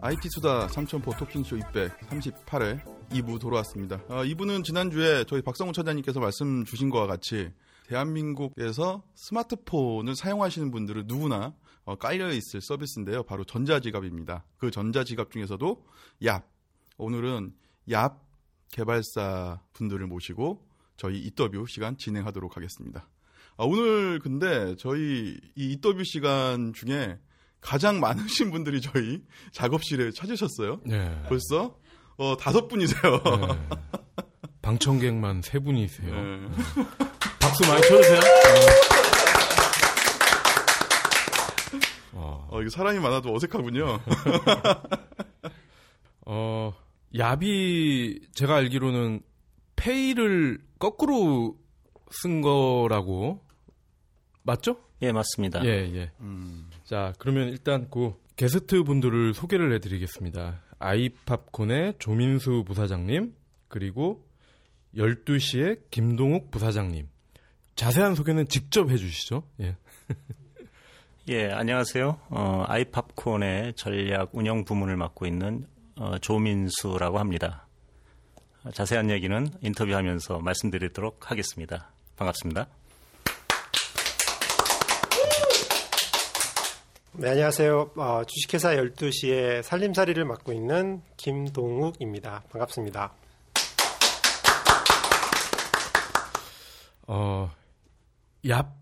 IT 수다 삼천포 토킹쇼 238회 2부 돌아왔습니다. 어, 2부는 지난주에 저희 박성훈 차장님께서 말씀 주신 것과 같이 대한민국에서 스마트폰을 사용하시는 분들은 누구나 어, 깔려 있을 서비스인데요. 바로 전자지갑입니다. 그 전자지갑 중에서도 얍. 오늘은 얍 개발사 분들을 모시고 저희 이터뷰 시간 진행하도록 하겠습니다. 아, 오늘 근데 저희 이 이터뷰 시간 중에 가장 많으신 분들이 저희 작업실에 찾으셨어요. 네. 벌써 어, 다섯 분이세요. 네. 방청객만 세 분이세요. 네. 박수 많이 쳐주세요. 어. 어, 이거 사람이 많아도 어색하군요. 어, 야비 제가 알기로는 페이를 거꾸로 쓴 거라고 맞죠? 예, 맞습니다. 예, 예. 음. 자, 그러면 일단 그 게스트 분들을 소개를 해드리겠습니다. 아이팝콘의 조민수 부사장님, 그리고 12시에 김동욱 부사장님. 자세한 소개는 직접 해주시죠. 예. 예, 안녕하세요. 어, 아이팝콘의 전략 운영 부문을 맡고 있는 어, 조민수라고 합니다. 자세한 얘기는 인터뷰하면서 말씀드리도록 하겠습니다. 반갑습니다. 네, 안녕하세요. 어, 주식회사 12시에 살림살이를 맡고 있는 김동욱입니다. 반갑습니다. 어, 얍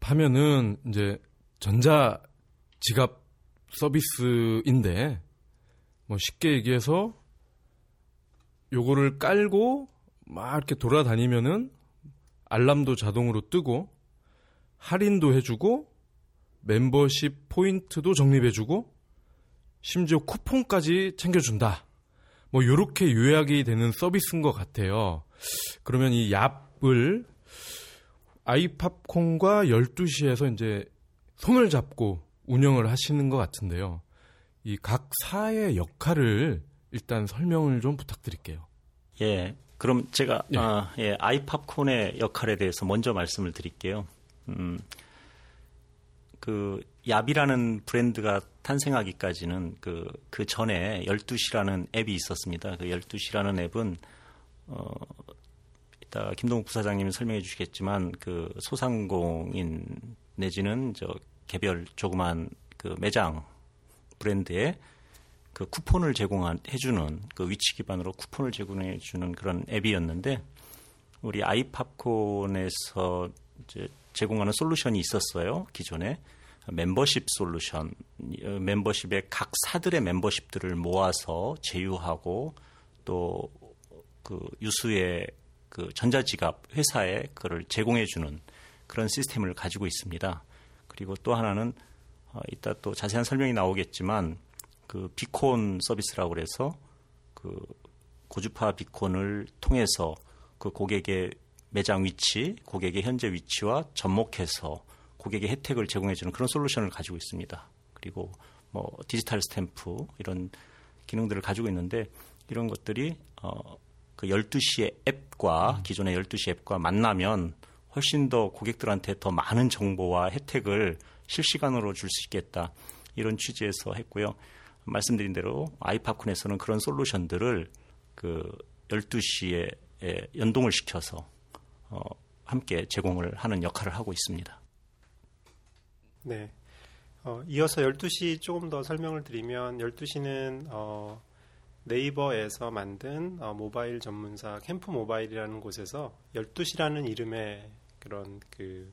하면은 이제 전자 지갑 서비스인데 뭐 쉽게 얘기해서 요거를 깔고 막 이렇게 돌아다니면은 알람도 자동으로 뜨고 할인도 해주고 멤버십 포인트도 적립해주고 심지어 쿠폰까지 챙겨준다. 뭐 요렇게 요약이 되는 서비스인 것 같아요. 그러면 이 얍을 아이팝콘과 12시에서 이제 손을 잡고 운영을 하시는 것 같은데요. 이 각 사의 역할을 일단 설명을 좀 부탁드릴게요. 예. 그럼 제가 예. 아, 예, 아이팝콘의 역할에 대해서 먼저 말씀을 드릴게요. 음, 그 얍이라는 브랜드가 탄생하기까지는 그, 그 전에 12시라는 앱이 있었습니다. 그 12시라는 앱은 어 이따 김동욱 부사장님이 설명해 주시겠지만 그 소상공인 내지는 저 개별 조그만 그 매장 브랜드에 그 쿠폰을 제공해 주는 그 위치 기반으로 쿠폰을 제공해 주는 그런 앱이었는데 우리 아이팝콘에서 이제 제공하는 솔루션이 있었어요 기존에 멤버십 솔루션 멤버십의 각 사들의 멤버십들을 모아서 제휴하고 또 그 유수의 그 전자지갑 회사에 그를 제공해 주는 그런 시스템을 가지고 있습니다. 그리고 또 하나는 어, 이따 또 자세한 설명이 나오겠지만 그 비콘 서비스라고 그래서 그 고주파 비콘을 통해서 그 고객의 매장 위치, 고객의 현재 위치와 접목해서 고객의 혜택을 제공해주는 그런 솔루션을 가지고 있습니다. 그리고 뭐 디지털 스탬프 이런 기능들을 가지고 있는데 이런 것들이 어, 그 12시의 앱과 음. 기존의 12시 앱과 만나면 훨씬 더 고객들한테 더 많은 정보와 혜택을 실시간으로 줄 수 있겠다. 이런 취지에서 했고요. 말씀드린 대로 아이파콘에서는 그런 솔루션들을 그 12시에 연동을 시켜서 어, 함께 제공을 하는 역할을 하고 있습니다. 네. 어, 이어서 12시 조금 더 설명을 드리면 12시는 어, 네이버에서 만든 어, 모바일 전문사 캠프 모바일이라는 곳에서 12시라는 이름의 그런 그,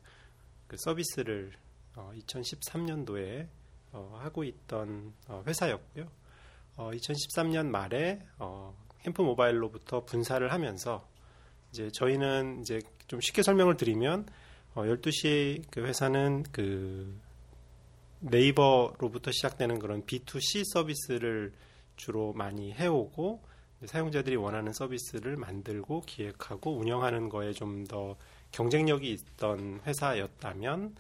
그 서비스를 2013년도에 어, 하고 있던 어, 회사였고요. 어, 2013년 말에 어, 캠프 모바일로부터 분사를 하면서 이제 저희는 이제 좀 쉽게 설명을 드리면 어, 12시 그 회사는 그 네이버로부터 시작되는 그런 B2C 서비스를 주로 많이 해오고 사용자들이 원하는 서비스를 만들고 기획하고 운영하는 거에 좀 더 경쟁력이 있던 회사였다면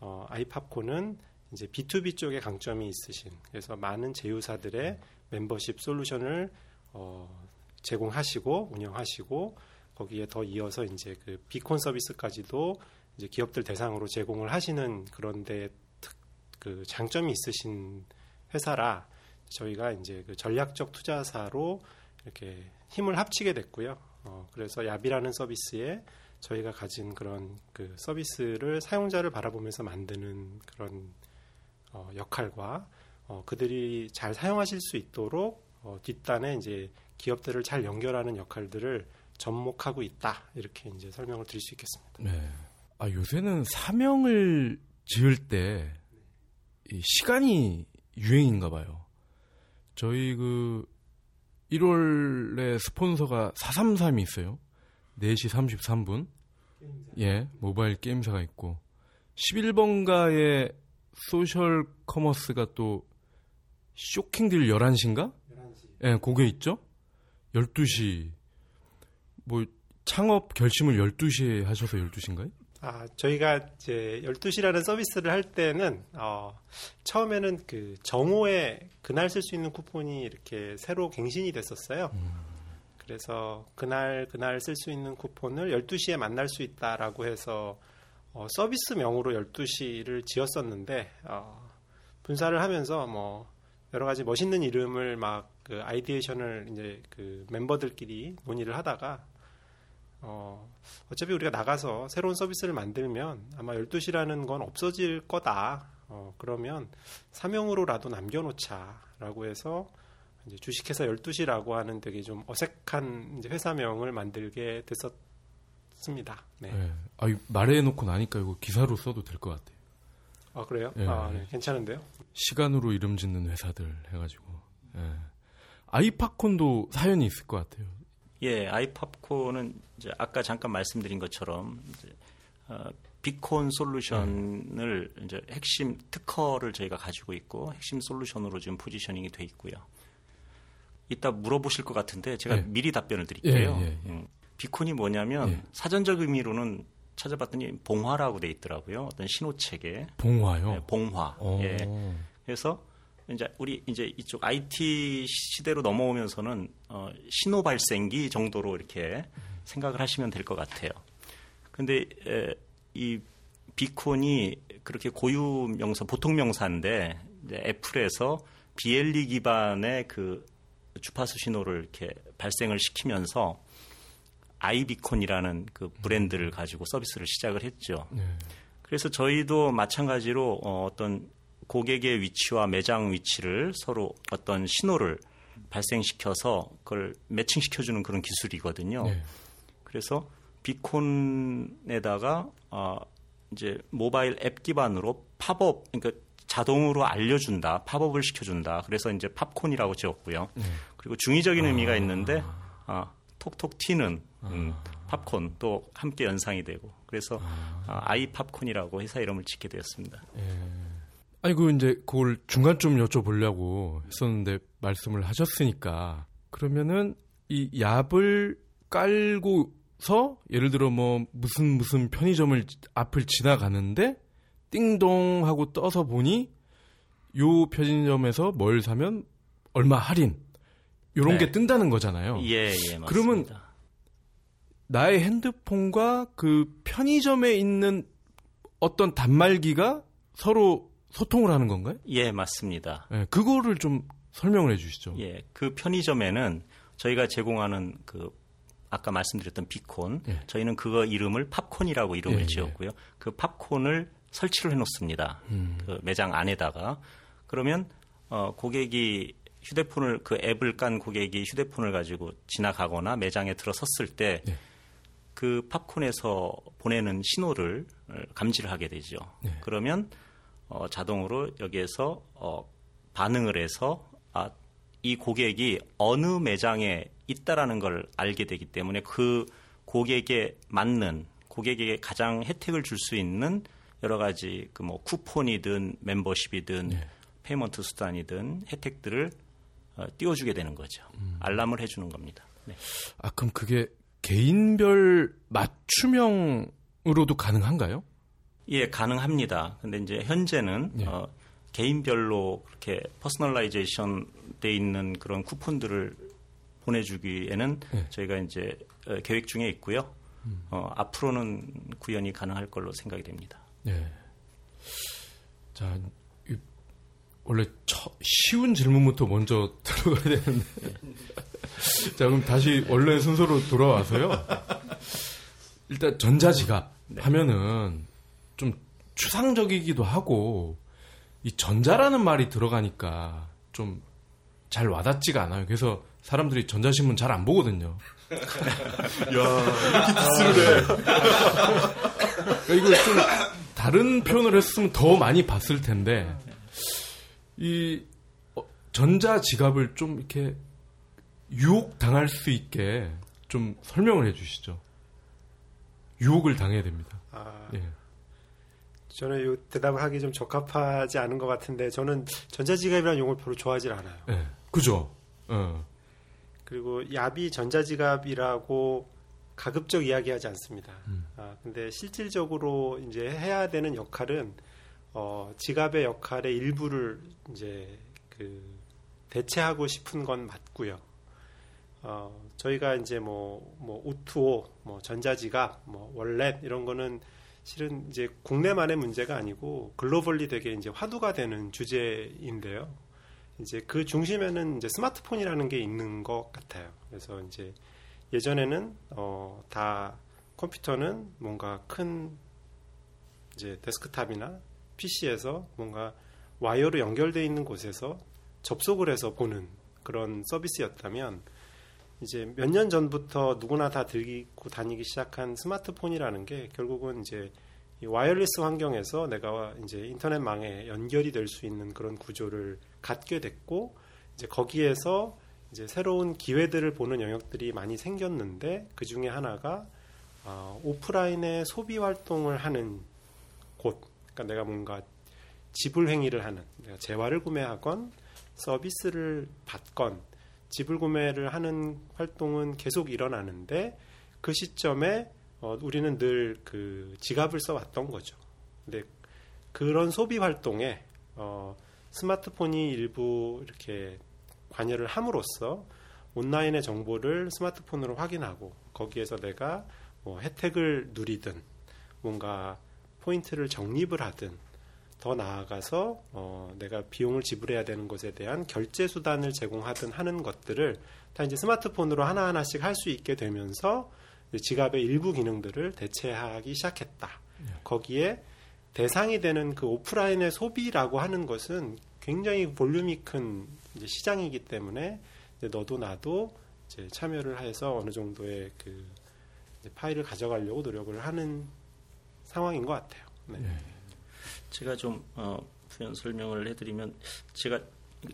어, 아이팝콘은 이제 B2B 쪽에 강점이 있으신 그래서 많은 제휴사들의 멤버십 솔루션을 어, 제공하시고 운영하시고 거기에 더 이어서 이제 그 비콘 서비스까지도 이제 기업들 대상으로 제공을 하시는 그런데 그 장점이 있으신 회사라 저희가 이제 그 전략적 투자사로 이렇게 힘을 합치게 됐고요. 어, 그래서 야비라는 서비스에 저희가 가진 그런 그 서비스를 사용자를 바라보면서 만드는 그런 어, 역할과 어, 그들이 잘 사용하실 수 있도록 어, 뒷단에 이제 기업들을 잘 연결하는 역할들을 접목하고 있다 이렇게 이제 설명을 드릴 수 있겠습니다. 네. 아 요새는 사명을 지을 때 시간이 유행인가 봐요. 저희 그 1월에 스폰서가 433이 있어요. 4시 33분. 예, 모바일 게임사가 있고 11번가의 소셜 커머스가 또 쇼킹딜 11시인가? 11시. 예, 그게 있죠. 12시. 뭐 창업 결심을 12시에 하셔서 12시인가요? 아, 저희가 이제 12시라는 서비스를 할 때는, 어, 처음에는 그 정오에 그날 쓸 수 있는 쿠폰이 이렇게 새로 갱신이 됐었어요. 음. 그래서 그날, 그날 쓸 수 있는 쿠폰을 12시에 만날 수 있다라고 해서, 어, 서비스명으로 12시를 지었었는데, 어, 분사를 하면서 뭐, 여러 가지 멋있는 이름을 막 그 아이디에이션을 이제 그 멤버들끼리 논의를 하다가, 어, 어차피 우리가 나가서 새로운 서비스를 만들면 아마 12시라는 건 없어질 거다. 어, 그러면 사명으로라도 남겨놓자라고 해서 이제 주식회사 12시라고 하는 되게 좀 어색한 이제 회사명을 만들게 됐었습니다. 네. 네. 아, 말해놓고 나니까 이거 기사로 써도 될 것 같아요. 아, 그래요? 네. 아, 네. 괜찮은데요? 시간으로 이름 짓는 회사들 해가지고. 네. 아이파콘도 사연이 있을 것 같아요. 예, 아이팝콘은 이제 아까 잠깐 말씀드린 것처럼 이제 어, 비콘 솔루션을 음. 이제 핵심 특허를 저희가 가지고 있고 핵심 솔루션으로 지금 포지셔닝이 돼 있고요. 이따 물어보실 것 같은데 제가 예. 미리 답변을 드릴게요. 예, 예, 예. 음, 비콘이 뭐냐면 예. 사전적 의미로는 찾아봤더니 봉화라고 돼 있더라고요. 어떤 신호체계. 봉화요? 네, 봉화. 오. 예. 그래서 이제 우리 이제 이쪽 IT 시대로 넘어오면서는 어, 신호 발생기 정도로 이렇게 생각을 하시면 될 것 같아요. 근데 에, 이 비콘이 그렇게 고유 명사, 보통 명사인데 애플에서 BLE 기반의 그 주파수 신호를 이렇게 발생을 시키면서 아이비콘이라는 그 브랜드를 가지고 서비스를 시작을 했죠. 네. 그래서 저희도 마찬가지로 어, 어떤 고객의 위치와 매장 위치를 서로 어떤 신호를 발생시켜서 그걸 매칭시켜주는 그런 기술이거든요. 네. 그래서 beacon에다가 어, 이제 모바일 앱 기반으로 팝업, 그러니까 자동으로 알려준다, 팝업을 시켜준다. 그래서 이제 팝콘이라고 지었고요. 네. 그리고 중의적인 아. 의미가 있는데 아, 톡톡 튀는 음, 아. 팝콘 또 함께 연상이 되고 그래서 아. 아이 팝콘이라고 회사 이름을 짓게 되었습니다. 예. 아니 그 이제 그걸 중간 좀 여쭤보려고 했었는데 말씀을 하셨으니까 그러면은 이 얍을 깔고서 예를 들어 뭐 무슨 무슨 편의점을 앞을 지나가는데 띵동 하고 떠서 보니 요 편의점에서 뭘 사면 얼마 할인 요런 네. 게 뜬다는 거잖아요. 예, 예, 맞습니다. 그러면 나의 핸드폰과 그 편의점에 있는 어떤 단말기가 서로 소통을 하는 건가요? 예, 맞습니다. 예, 그거를 좀 설명을 해 주시죠. 예, 그 편의점에는 저희가 제공하는 그 아까 말씀드렸던 비콘, 예. 저희는 그거 이름을 팝콘이라고 이름을 예, 예. 지었고요. 그 팝콘을 설치를 해놓습니다. 음. 그 매장 안에다가 그러면 어, 고객이 휴대폰을 그 앱을 깐 고객이 휴대폰을 가지고 지나가거나 매장에 들어섰을 때그 예. 팝콘에서 보내는 신호를 감지를 하게 되죠. 예. 그러면 어, 자동으로 여기에서 어, 반응을 해서 아, 이 고객이 어느 매장에 있다라는 걸 알게 되기 때문에 그 고객에 맞는 고객에게 가장 혜택을 줄 수 있는 여러 가지 그 뭐 쿠폰이든 멤버십이든 네. payment 수단이든 혜택들을 어, 띄워주게 되는 거죠. 음. 알람을 해주는 겁니다. 네. 아 그럼 그게 개인별 맞춤형으로도 가능한가요? 예, 가능합니다. 근데 이제 현재는 네. 어, 개인별로 그렇게 personalization 돼 있는 그런 쿠폰들을 보내주기에는 네. 저희가 이제 어, 계획 중에 있고요. 음. 어, 앞으로는 구현이 가능할 걸로 생각이 됩니다. 네. 자, 원래 처, 쉬운 질문부터 먼저 들어가야 되는데. 자, 그럼 다시 원래 순서로 돌아와서요. 일단 전자지갑 네. 하면은 좀 추상적이기도 하고 이 전자라는 말이 들어가니까 좀 잘 와닿지가 않아요. 그래서 사람들이 전자신문 잘 안 보거든요. 야, 이렇게 디스를 해. 그러니까 이걸 좀 다른 표현을 했으면 더 많이 봤을 텐데 이 어, 전자 지갑을 좀 이렇게 유혹 당할 수 있게 좀 설명을 해주시죠. 유혹을 당해야 됩니다. 아, 예. 저는 이 대답을 하기 좀 적합하지 않은 것 같은데 저는 전자지갑이라는 용어를 별로 좋아하지 않아요. 예, 그죠. 어. 그리고 야비 전자지갑이라고 가급적 이야기하지 않습니다. 음. 아, 근데 실질적으로 이제 해야 되는 역할은 어, 지갑의 역할의 일부를 이제 그 대체하고 싶은 건 맞고요. 어, 저희가 이제 뭐, 뭐, 우투오, 뭐, 전자지갑, 뭐, 월렛, 이런 거는 실은 이제 국내만의 문제가 아니고 글로벌리 되게 이제 화두가 되는 주제인데요. 이제 그 중심에는 이제 스마트폰이라는 게 있는 것 같아요. 그래서 이제 예전에는 어, 다 컴퓨터는 뭔가 큰 이제 데스크탑이나 PC에서 뭔가 와이어로 연결되어 있는 곳에서 접속을 해서 보는 그런 서비스였다면 이제 몇 년 전부터 누구나 다 들고 다니기 시작한 스마트폰이라는 게 결국은 이제 이 wireless 환경에서 내가 이제 인터넷망에 연결이 될 수 있는 그런 구조를 갖게 됐고 이제 거기에서 이제 새로운 기회들을 보는 영역들이 많이 생겼는데 그 중에 하나가 어, 오프라인의 소비 활동을 하는 곳. 그러니까 내가 뭔가 지불 행위를 하는 내가 재화를 구매하건 서비스를 받건 지불 구매를 하는 활동은 계속 일어나는데 그 시점에 어, 우리는 늘 그 지갑을 써왔던 거죠. 근데 그런 소비 활동에 어, 스마트폰이 일부 이렇게 관여를 함으로써 온라인의 정보를 스마트폰으로 확인하고 거기에서 내가 뭐 혜택을 누리든 뭔가 포인트를 적립을 하든 더 나아가서 어, 내가 비용을 지불해야 되는 것에 대한 결제 수단을 제공하든 하는 것들을 다 이제 스마트폰으로 하나하나씩 할 수 있게 되면서 지갑의 일부 기능들을 대체하기 시작했다. 네. 거기에 대상이 되는 그 오프라인의 소비라고 하는 것은 굉장히 볼륨이 큰 시장이기 때문에 너도 나도 참여를 해서 어느 정도의 그 파일을 가져가려고 노력을 하는 상황인 것 같아요. 네. 네. 제가 좀 어, 부연 설명을 해드리면 제가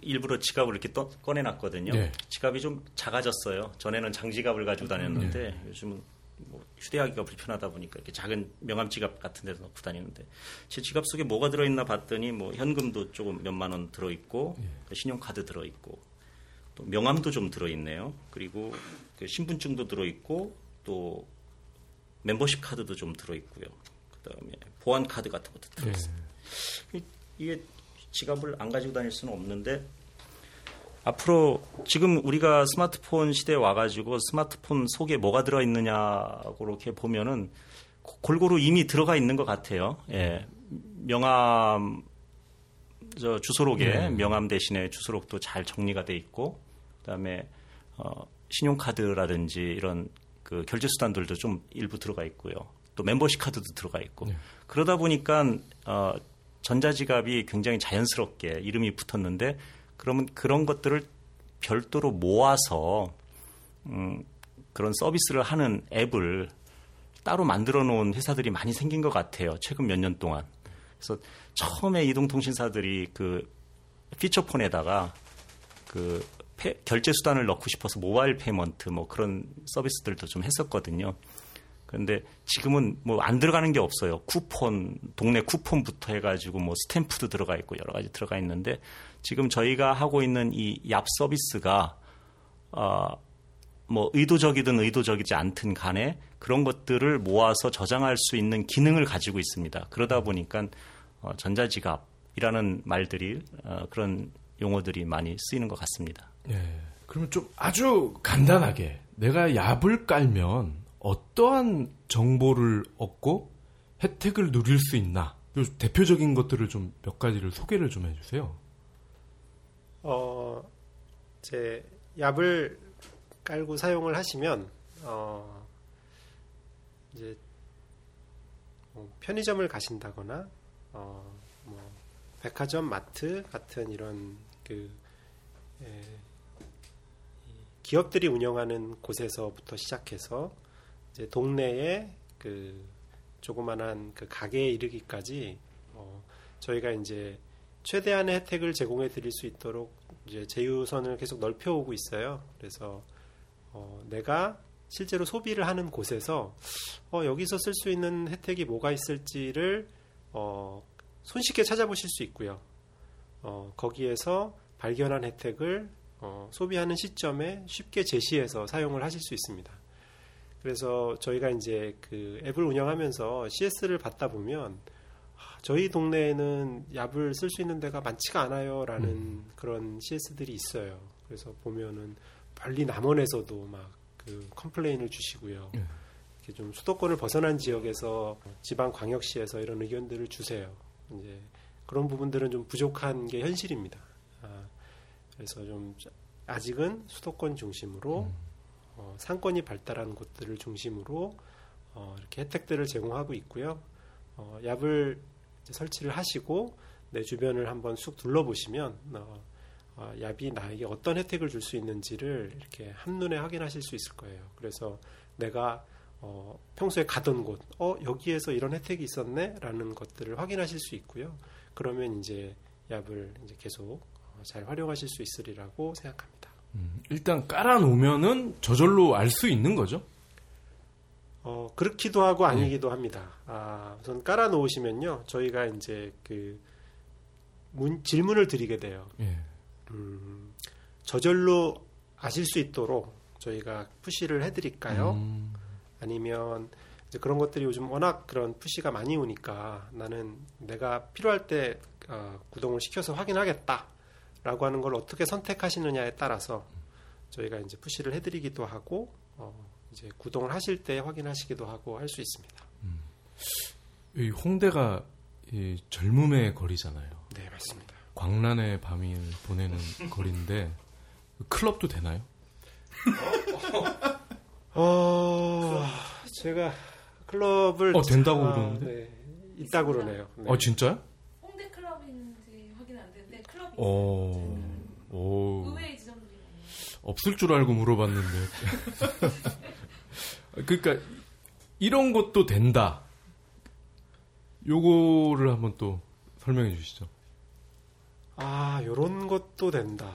일부러 지갑을 이렇게 떠, 꺼내놨거든요. 네. 지갑이 좀 작아졌어요. 전에는 장지갑을 가지고 다녔는데 네. 요즘은 뭐 휴대하기가 불편하다 보니까 이렇게 작은 명함 지갑 같은 데서 넣고 다니는데 제 지갑 속에 뭐가 들어있나 봤더니 뭐 현금도 조금 몇만 원 들어있고 네. 신용카드 들어있고 또 명함도 좀 들어있네요. 그리고 그 신분증도 들어있고 또 멤버십 카드도 좀 들어있고요. 그다음에 보안 카드 같은 것도 들어있어요. 네. 이게 지갑을 안 가지고 다닐 수는 없는데 앞으로 지금 우리가 스마트폰 시대에 와가지고 스마트폰 속에 뭐가 들어있느냐고 이렇게 보면은 골고루 이미 들어가 있는 것 같아요. 예. 명함 저 주소록에 네. 명함 대신에 주소록도 잘 정리가 돼 있고 그다음에 어, 신용카드라든지 이런 그 결제 수단들도 좀 일부 들어가 있고요. 또 멤버십 카드도 들어가 있고 네. 그러다 보니까 어, 전자지갑이 굉장히 자연스럽게 이름이 붙었는데 그러면 그런 것들을 별도로 모아서 음, 그런 서비스를 하는 앱을 따로 만들어 놓은 회사들이 많이 생긴 것 같아요. 최근 몇 년 동안. 그래서 처음에 이동통신사들이 그 feature phone에다가 그 페, 결제 수단을 넣고 싶어서 mobile payment 뭐 그런 서비스들도 좀 했었거든요. 그런데 지금은 뭐 안 들어가는 게 없어요. 쿠폰, 동네 쿠폰부터 해가지고 뭐 스탬프도 들어가 있고 여러 가지 들어가 있는데 지금 저희가 하고 있는 이 얍 서비스가 어, 뭐 의도적이든 의도적이지 않든 간에 그런 것들을 모아서 저장할 수 있는 기능을 가지고 있습니다. 그러다 보니까 어, 전자지갑이라는 말들이 어, 그런 용어들이 많이 쓰이는 것 같습니다. 예. 그러면 좀 아주 간단하게 내가 얍을 깔면 어떠한 정보를 얻고 혜택을 누릴 수 있나? 대표적인 것들을 좀 몇 가지를 소개를 좀 해주세요. 어, 제 얍을 깔고 사용을 하시면 어, 이제 뭐 편의점을 가신다거나 어, 뭐 백화점, 마트 같은 이런 그 예, 기업들이 운영하는 곳에서부터 시작해서 이제 동네에 그 조그만한 그 가게에 이르기까지 어, 저희가 이제 최대한의 혜택을 제공해 드릴 수 있도록 이제 제휴선을 계속 넓혀오고 있어요. 그래서 어, 내가 실제로 소비를 하는 곳에서 어, 여기서 쓸 수 있는 혜택이 뭐가 있을지를 어, 손쉽게 찾아보실 수 있고요. 어, 거기에서 발견한 혜택을 어, 소비하는 시점에 쉽게 제시해서 사용을 하실 수 있습니다. 그래서 저희가 이제 그 앱을 운영하면서 CS를 받다 보면 아, 저희 동네에는 얍을 쓸 수 있는 데가 많지가 않아요라는 음. 그런 CS들이 있어요. 그래서 보면은 멀리 남원에서도 막 그 컴플레인을 주시고요. 네. 이렇게 좀 수도권을 벗어난 지역에서 지방 광역시에서 이런 의견들을 주세요. 이제 그런 부분들은 좀 부족한 게 현실입니다. 아, 그래서 좀 아직은 수도권 중심으로 음. 어, 상권이 발달한 곳들을 중심으로 어, 이렇게 혜택들을 제공하고 있고요. 어, 얍을 설치를 하시고 내 주변을 한번 쑥 둘러보시면 어, 어, 얍이 나에게 어떤 혜택을 줄 수 있는지를 이렇게 한눈에 확인하실 수 있을 거예요. 그래서 내가 어, 평소에 가던 곳, 어, 여기에서 이런 혜택이 있었네? 라는 것들을 확인하실 수 있고요. 그러면 이제 얍을 이제 계속 어, 잘 활용하실 수 있으리라고 생각합니다. 음, 일단 깔아놓으면은 저절로 알 수 있는 거죠? 어, 그렇기도 하고 아니기도 네. 합니다. 아, 우선 깔아놓으시면요. 저희가 이제 그 문, 질문을 드리게 돼요. 네. 음, 저절로 아실 수 있도록 저희가 푸시를 해드릴까요? 음. 아니면 이제 그런 것들이 요즘 워낙 그런 푸시가 많이 오니까 나는 내가 필요할 때 어, 구동을 시켜서 확인하겠다 라고 하는 걸 어떻게 선택하시느냐에 따라서 저희가 이제 푸시를 해드리기도 하고 어, 이제 구동을 하실 때 확인하시기도 하고 할 수 있습니다. 음. 이 홍대가 이 젊음의 거리잖아요. 네 맞습니다. 광란의 밤을 보내는 거리인데 클럽도 되나요? 어, 제가 클럽을 어 된다고 아, 그러는데 네, 있다고 그러네요. 네. 어 진짜요? 홍대 클럽인지 확인 안 어, 오, 의외의 지점들이 없을 줄 알고 물어봤는데. 그러니까 이런 것도 된다. 요거를 한번 또 설명해 주시죠. 아, 요런 것도 된다.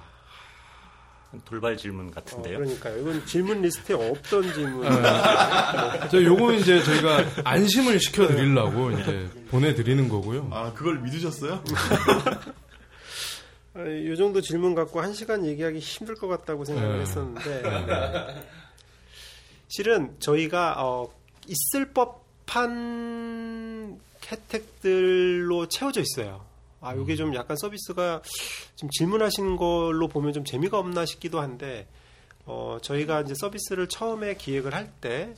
돌발 질문 같은데요. 어, 그러니까요. 이건 질문 리스트에 없던 질문. 아, 저 요거 이제 저희가 안심을 시켜 드리려고 이제 보내 드리는 거고요. 아, 그걸 믿으셨어요? 아, 이 정도 질문 갖고 한 시간 얘기하기 힘들 것 같다고 생각을 네. 했었는데 실은 저희가 어, 있을 법한 혜택들로 채워져 있어요. 아, 요게 좀 약간 서비스가 지금 질문하신 걸로 보면 좀 재미가 없나 싶기도 한데, 어, 저희가 이제 서비스를 처음에 기획을 할 때,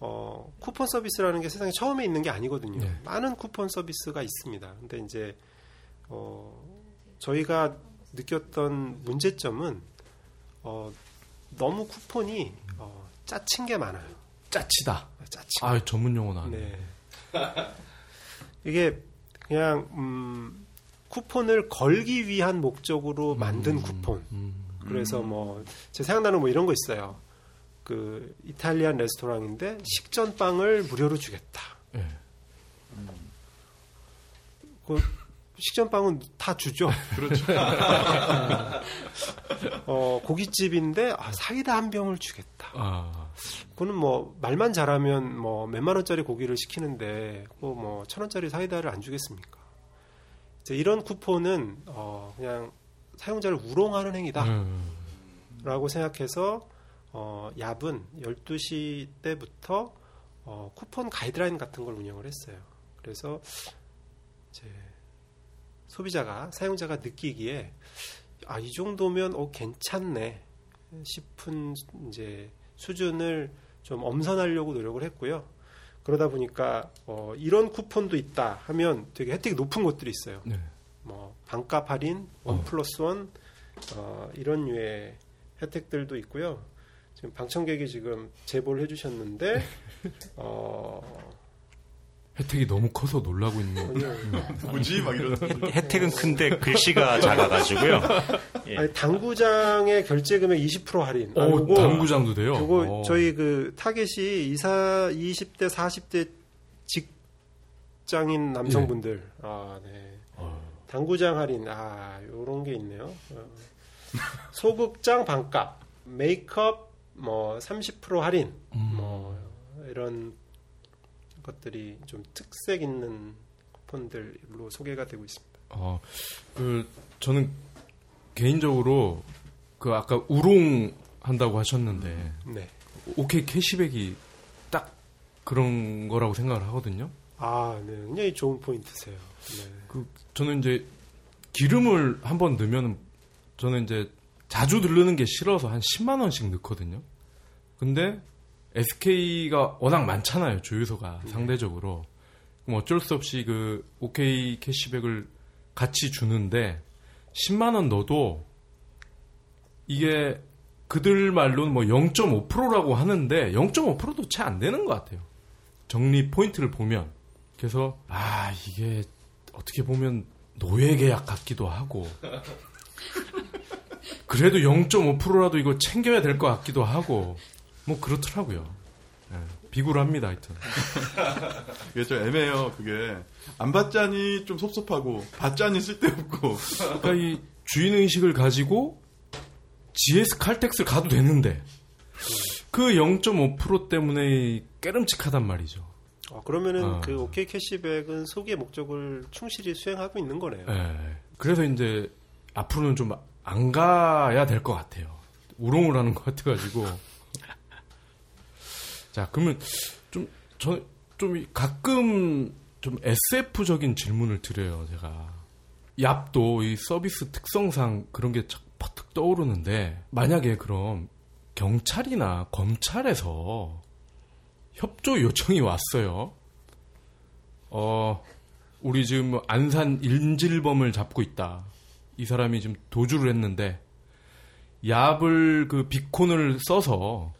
어, 쿠폰 서비스라는 게 세상에 처음에 있는 게 아니거든요. 네. 많은 쿠폰 서비스가 있습니다. 근데 이제, 어, 저희가 느꼈던 문제점은, 어, 너무 쿠폰이, 어, 짜친 게 많아요. 짜치다. 짜치. 아, 전문 용어 나네. 네. 이게 그냥 음 쿠폰을 걸기 위한 목적으로 만든 음, 쿠폰. 음, 그래서 뭐, 제 생각나는 뭐 이런 거 있어요. 그, 이탈리안 레스토랑인데 식전빵을 무료로 주겠다. 네. 그, 식전빵은 다 주죠. 그렇죠. 어, 고깃집인데, 아, 사이다 한 병을 주겠다. 아. 그거는 뭐, 말만 잘하면 뭐, 몇만 원짜리 고기를 시키는데, 뭐, 뭐, 천 원짜리 사이다를 안 주겠습니까? 이런 쿠폰은 어, 그냥 사용자를 우롱하는 행위다라고 음. 생각해서 어, 얍은 12시 때부터 어, 쿠폰 가이드라인 같은 걸 운영을 했어요. 그래서 이제 소비자가 사용자가 느끼기에 아, 이 정도면 어 괜찮네 싶은 이제 수준을 좀 엄선하려고 노력을 했고요. 그러다 보니까 어, 이런 쿠폰도 있다 하면 되게 혜택이 높은 곳들이 있어요. 네. 뭐 반값 할인, 원 어. 플러스 원 어, 이런 류의 혜택들도 있고요. 지금 방청객이 지금 제보를 해주셨는데 어, 혜택이 너무 커서 놀라고 있는 뭐지 막 이런 혜택은 큰데 글씨가 작아가지고요. 예. 아니, 당구장의 결제 금액 20% 할인. 어, 아, 당구장도 돼요. 그거 오. 어. 저희 그 타겟이 이사 20대 40대 직장인 남성분들. 예. 아 네. 어. 당구장 할인. 아 요런 게 있네요. 어. 소극장 반값, 메이크업 뭐 30% 할인. 음. 뭐 이런 것들이 좀 특색 있는 쿠폰들로 소개가 되고 있습니다. 어, 그 저는 개인적으로 그 아까 우롱 한다고 하셨는데 네. 오케이 캐시백이 딱 그런 거라고 생각을 하거든요. 아, 네. 굉장히 좋은 포인트세요. 네. 그 저는 이제 기름을 한 번 넣으면 저는 이제 자주 들르는 게 싫어서 한 10만 원씩 넣거든요. 근데 SK가 워낙 많잖아요. 주유소가 네. 상대적으로. 그럼 어쩔 수 없이 그 OK 캐시백을 같이 주는데 10만 원 넣어도 이게 그들 말로는 뭐 0.5%라고 하는데 0.5%도 채 안 되는 것 같아요. 정리 포인트를 보면. 그래서 아 이게 어떻게 보면 노예 계약 같기도 하고 그래도 0.5%라도 이거 챙겨야 될 것 같기도 하고 뭐 그렇더라고요. 네, 비굴합니다, 하여튼. 이게 좀 애매해요, 그게. 안 받자니 좀 섭섭하고, 받자니 쓸데없고. 그러니까 이 주인의식을 가지고 GS 칼텍스를 가도 되는데, 그 0.5% 때문에 깨름칙하단 말이죠. 어, 그러면은 어. 그 OK 캐시백은 소기의 목적을 충실히 수행하고 있는 거네요. 네. 그래서 이제 앞으로는 좀 안 가야 될 것 같아요. 우롱을 하는 것 같아가지고. 자, 그러면 좀, 저, 좀 가끔 좀 SF적인 질문을 드려요, 제가. 얍도 이 서비스 특성상 그런 게 퍼뜩 떠오르는데, 만약에 그럼 경찰이나 검찰에서 협조 요청이 왔어요. 어, 우리 지금 안산 인질범을 잡고 있다. 이 사람이 지금 도주를 했는데, 얍을 그 비콘을 써서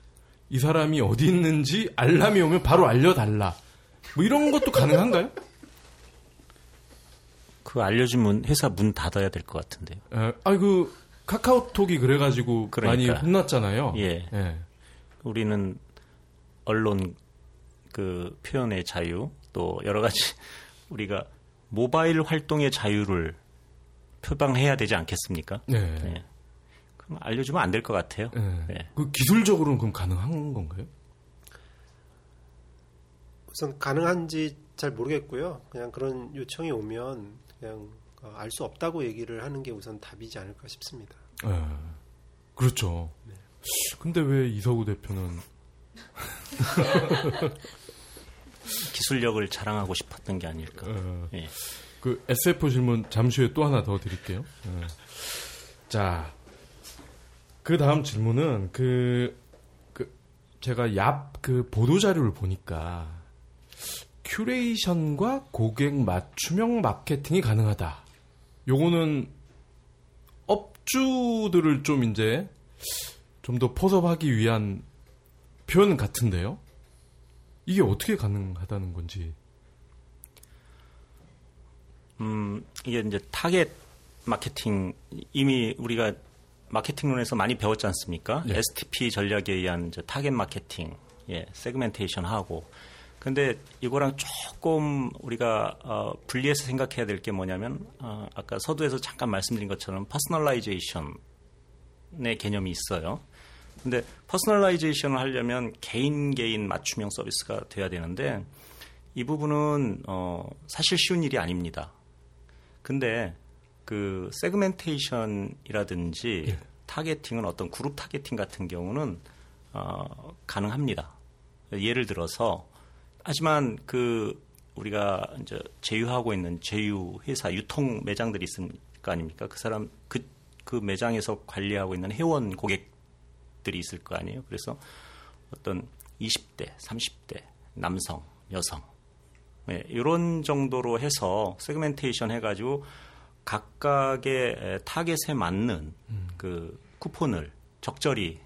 이 사람이 어디 있는지 알람이 오면 바로 알려달라. 뭐 이런 것도 가능한가요? 그 알려주면 회사 문 닫아야 될 것 같은데요. 에, 아니 그 카카오톡이 그래가지고 그러니까. 많이 혼났잖아요. 예. 예. 우리는 언론 그 표현의 자유 또 여러 가지 우리가 모바일 활동의 자유를 표방해야 되지 않겠습니까? 네. 네. 알려주면 안 될 것 같아요. 네. 네. 그 기술적으로는 그럼 가능한 건가요? 우선 가능한지 잘 모르겠고요. 그냥 그런 요청이 오면 그냥 어, 알수 없다고 얘기를 하는 게 우선 답이지 않을까 싶습니다. 네. 그렇죠. 네. 근데 왜 이서구 대표는 기술력을 자랑하고 싶었던 게 아닐까. 어, 예. 그 SF 질문 잠시 후에 또 하나 더 드릴게요. 어. 자, 그 다음 질문은 그, 그 제가 얍 그 보도 자료를 보니까 큐레이션과 고객 맞춤형 마케팅이 가능하다. 요거는 업주들을 좀 이제 좀 더 포섭하기 위한 표현 같은데요. 이게 어떻게 가능하다는 건지. 음, 이게 이제 타겟 마케팅 이미 우리가 마케팅론에서 많이 배웠지 않습니까? 예. STP 전략에 의한 타겟 마케팅, 예, segmentation 하고. 근데 이거랑 조금 우리가 어, 분리해서 생각해야 될 게 뭐냐면 어, 아까 서두에서 잠깐 말씀드린 것처럼 personalization의 개념이 있어요. 근데 personalization을 하려면 개인 개인 맞춤형 서비스가 돼야 되는데 이 부분은 어, 사실 쉬운 일이 아닙니다. 근데 그 segmentation이라든지 예. targeting은 어떤 그룹 targeting 같은 경우는 어, 가능합니다. 예를 들어서 하지만 그 우리가 이제 제휴하고 있는 제휴 회사 유통 매장들이 있을 거 아닙니까? 그 사람 그, 그 매장에서 관리하고 있는 회원 고객들이 있을 거 아니에요. 그래서 어떤 20대, 30대, 남성, 여성. 네, 이런 정도로 해서 segmentation 해가지고 각각의 타겟에 맞는 음. 그 쿠폰을 적절히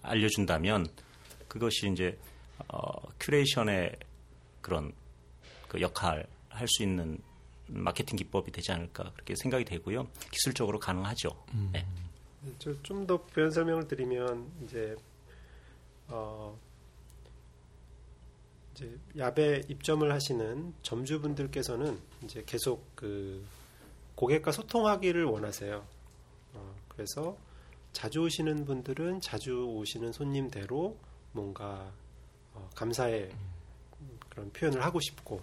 알려준다면 그것이 이제 어, curation의 그런 그 역할 할 수 있는 마케팅 기법이 되지 않을까 그렇게 생각이 되고요. 기술적으로 가능하죠. 음. 네. 좀더 부연 설명을 드리면 이제 어 이제 얍에 입점을 하시는 점주분들께서는 이제 계속 그 고객과 소통하기를 원하세요. 어, 그래서 자주 오시는 분들은 자주 오시는 손님대로 뭔가 어, 감사의 그런 표현을 하고 싶고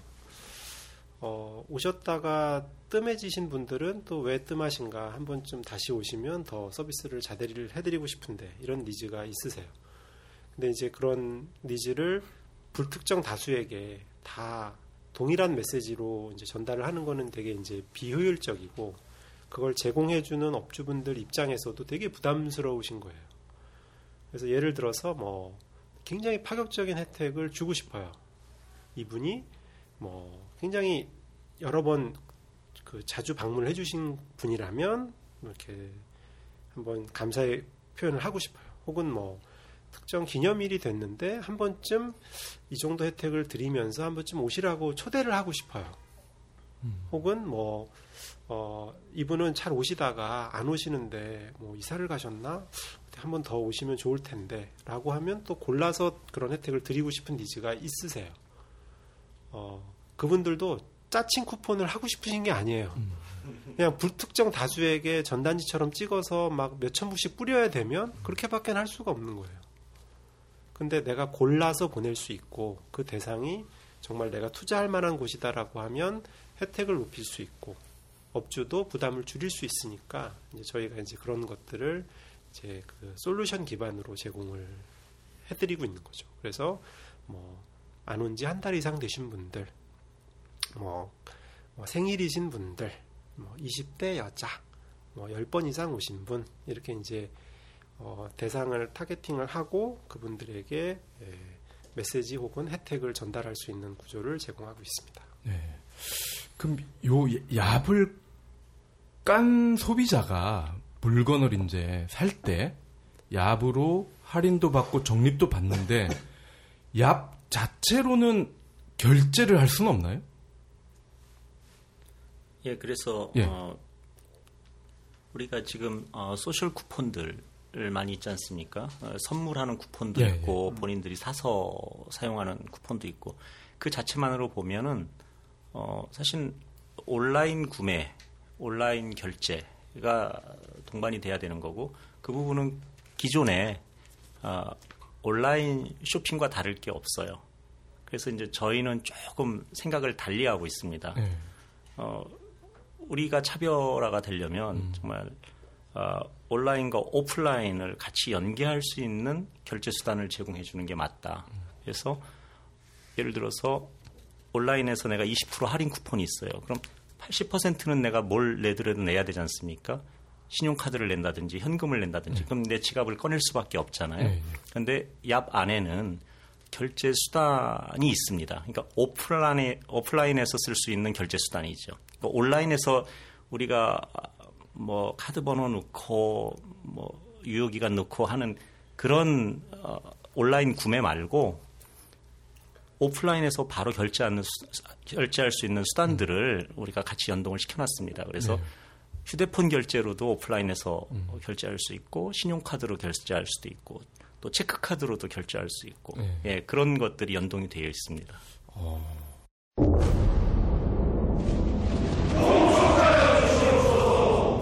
어, 오셨다가 뜸해지신 분들은 또 왜 뜸하신가 한 번쯤 다시 오시면 더 서비스를 자대리를 해드리고 싶은데 이런 needs가 있으세요. 근데 이제 그런 needs를 불특정 다수에게 다 동일한 메시지로 이제 전달을 하는 거는 되게 이제 비효율적이고 그걸 제공해주는 업주분들 입장에서도 되게 부담스러우신 거예요. 그래서 예를 들어서 뭐 굉장히 파격적인 혜택을 주고 싶어요. 이분이 뭐 굉장히 여러 번 그 자주 방문을 해주신 분이라면 이렇게 한번 감사의 표현을 하고 싶어요. 혹은 뭐 특정 기념일이 됐는데 한 번쯤 이 정도 혜택을 드리면서 한 번쯤 오시라고 초대를 하고 싶어요. 음. 혹은 뭐 어, 이분은 잘 오시다가 안 오시는데 뭐 이사를 가셨나 한 번 더 오시면 좋을 텐데라고 하면 또 골라서 그런 혜택을 드리고 싶은 니즈가 있으세요. 어, 그분들도 짜친 쿠폰을 하고 싶으신 게 아니에요. 음. 그냥 불특정 다수에게 전단지처럼 찍어서 막 몇천 부씩 뿌려야 되면 그렇게밖에 할 수가 없는 거예요. 근데 내가 골라서 보낼 수 있고 그 대상이 정말 내가 투자할 만한 곳이다라고 하면 혜택을 높일 수 있고 업주도 부담을 줄일 수 있으니까 이제 저희가 이제 그런 것들을 이제 그 솔루션 기반으로 제공을 해드리고 있는 거죠. 그래서 뭐 안 온 지 한 달 이상 되신 분들, 뭐, 뭐 생일이신 분들, 뭐 20대 여자, 뭐 10번 이상 오신 분 이렇게 이제 어, 대상을 타겟팅을 하고 그분들에게 예, 메시지 혹은 혜택을 전달할 수 있는 구조를 제공하고 있습니다. 네. 그럼 요 얍을 깐 소비자가 물건을 이제 살 때 얍으로 할인도 받고 적립도 받는데 얍 자체로는 결제를 할 수는 없나요? 예, 그래서 예. 어, 우리가 지금 어, 소셜 쿠폰들 많이 있지 않습니까? 어, 선물하는 쿠폰도 예, 있고 예. 본인들이 사서 사용하는 쿠폰도 있고 그 자체만으로 보면은 어, 사실 온라인 구매, 온라인 결제가 동반이 돼야 되는 거고 그 부분은 기존에 어, 온라인 쇼핑과 다를 게 없어요. 그래서 이제 저희는 조금 생각을 달리하고 있습니다. 예. 어, 우리가 차별화가 되려면 음. 정말 어, 온라인과 오프라인을 같이 연계할 수 있는 결제 수단을 제공해 주는 게 맞다. 그래서 예를 들어서 온라인에서 내가 20% 할인 쿠폰이 있어요. 그럼 80%는 내가 뭘 내더라도 내야 되지 않습니까? 신용카드를 낸다든지 현금을 낸다든지 네. 그럼 내 지갑을 꺼낼 수밖에 없잖아요. 그런데 네. 얍 안에는 결제 수단이 있습니다. 그러니까 오프라인에 오프라인에서 쓸 수 있는 결제 수단이죠. 그러니까 온라인에서 우리가 뭐 카드 번호 넣고 뭐 유효 기간 넣고 하는 그런 어, 온라인 구매 말고 오프라인에서 바로 결제하는 수, 결제할 수 있는 수단들을 우리가 같이 연동을 시켜놨습니다. 그래서 네. 휴대폰 결제로도 오프라인에서 음. 결제할 수 있고 신용카드로 결제할 수도 있고 또 체크카드로도 결제할 수 있고 네. 예, 그런 것들이 연동이 되어 있습니다. 어.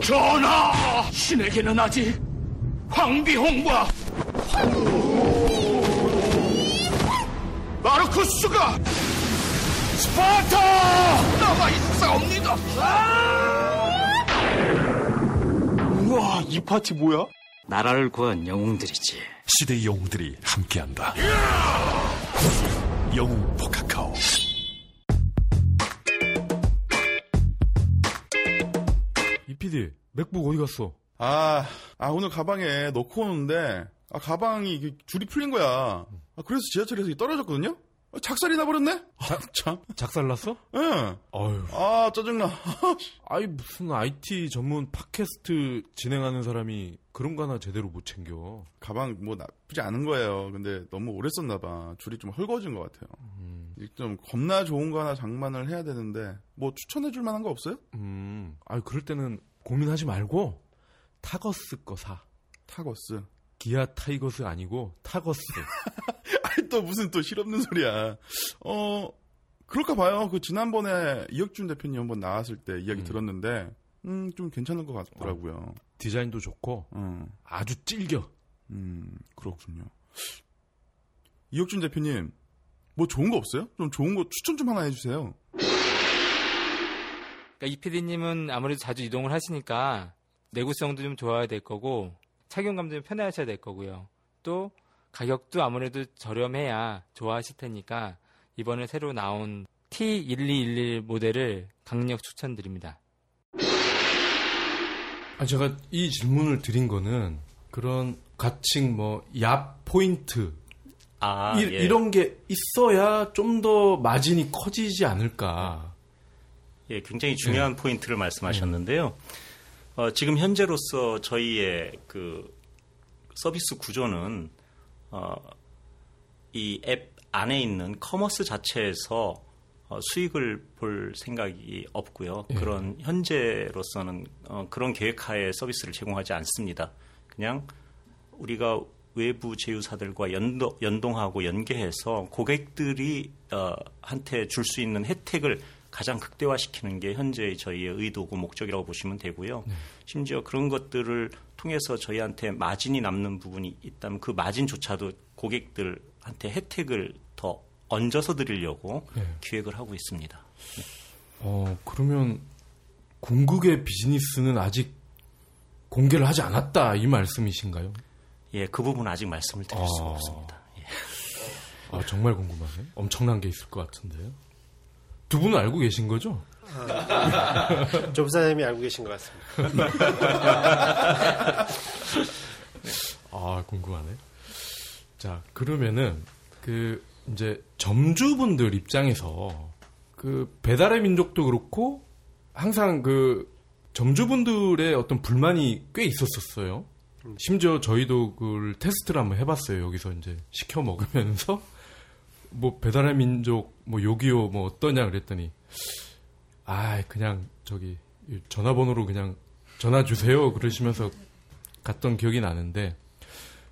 전하! 신에게는 아직 황비홍과 마르쿠스가 스파르타 남아 있사옵니다. 우와, 이 파티 뭐야? 나라를 구한 영웅들이지. 시대의 영웅들이 함께한다. 영웅 포카카오. PD, 맥북 어디 갔어? 아, 아 오늘 가방에 넣고 오는데 아 가방이 줄이 풀린 거야. 아, 그래서 지하철에서 떨어졌거든요. 아, 작살이 나버렸네. 자, 참 작살 났어? 예. 네. 어휴. 아 짜증나. 아이 무슨 IT 전문 팟캐스트 진행하는 사람이 그런 거 하나 제대로 못 챙겨. 가방 뭐 나쁘지 않은 거예요. 근데 너무 오래 썼나 봐. 줄이 좀 헐거워진 것 같아요. 음. 좀 겁나 좋은 거 하나 장만을 해야 되는데 뭐 추천해 줄 만한 거 없어요? 음. 아 그럴 때는 고민하지 말고 타거스 거 사. 타거스. 기아 타이거스 아니고 타거스. 아니 또 무슨 또 실없는 소리야. 어 그럴까 봐요. 그 지난번에 이혁준 대표님 한번 나왔을 때 이야기 음. 들었는데 음 좀 괜찮은 것 같더라고요. 어, 디자인도 좋고 음. 아주 찔겨. 음 그렇군요. 이혁준 대표님 뭐 좋은 거 없어요? 좀 좋은 거 추천 좀 하나 해주세요. 그러니까 이 PD님은 아무래도 자주 이동을 하시니까 내구성도 좀 좋아야 될 거고 착용감도 좀 편하셔야 될 거고요. 또 가격도 아무래도 저렴해야 좋아하실 테니까 이번에 새로 나온 T1211 모델을 강력 추천드립니다. 아, 제가 이 질문을 드린 거는 그런 가칭 뭐, 얍 포인트. 아, 이, 예. 런게 있어야 좀 더 마진이 커지지 않을까. 예, 굉장히 중요한 네. 포인트를 말씀하셨는데요. 어, 지금 현재로서 저희의 그 서비스 구조는 어, 이 앱 안에 있는 commerce 자체에서 어, 수익을 볼 생각이 없고요. 예. 그런 현재로서는 어, 그런 계획하에 서비스를 제공하지 않습니다. 그냥 우리가 외부 제휴사들과 연동하고 연계해서 고객들이 어, 한테 줄 수 있는 혜택을 가장 극대화시키는 게 현재 저희의 의도고 목적이라고 보시면 되고요. 네. 심지어 그런 것들을 통해서 저희한테 마진이 남는 부분이 있다면 그 마진조차도 고객들한테 혜택을 더 얹어서 드리려고 네. 기획을 하고 있습니다. 네. 어, 그러면 궁극의 비즈니스는 아직 공개를 하지 않았다 이 말씀이신가요? 예, 그 부분은 아직 말씀을 드릴 아... 수가 없습니다. 예. 아, 정말 궁금하네. 엄청난 게 있을 것 같은데요. 두 분은 알고 계신 거죠? 아, 조부사님이 알고 계신 것 같습니다. 아, 궁금하네. 자, 그러면은, 그, 이제, 점주분들 입장에서, 그, 배달의 민족도 그렇고, 항상 그, 점주분들의 어떤 불만이 꽤 있었었어요. 심지어 저희도 그걸 테스트를 한번 해봤어요. 여기서 이제 시켜 먹으면서. 뭐 배달의 민족 뭐 요기요 뭐 어떠냐 그랬더니 아 그냥 저기 전화번호로 그냥 전화 주세요 그러시면서 갔던 기억이 나는데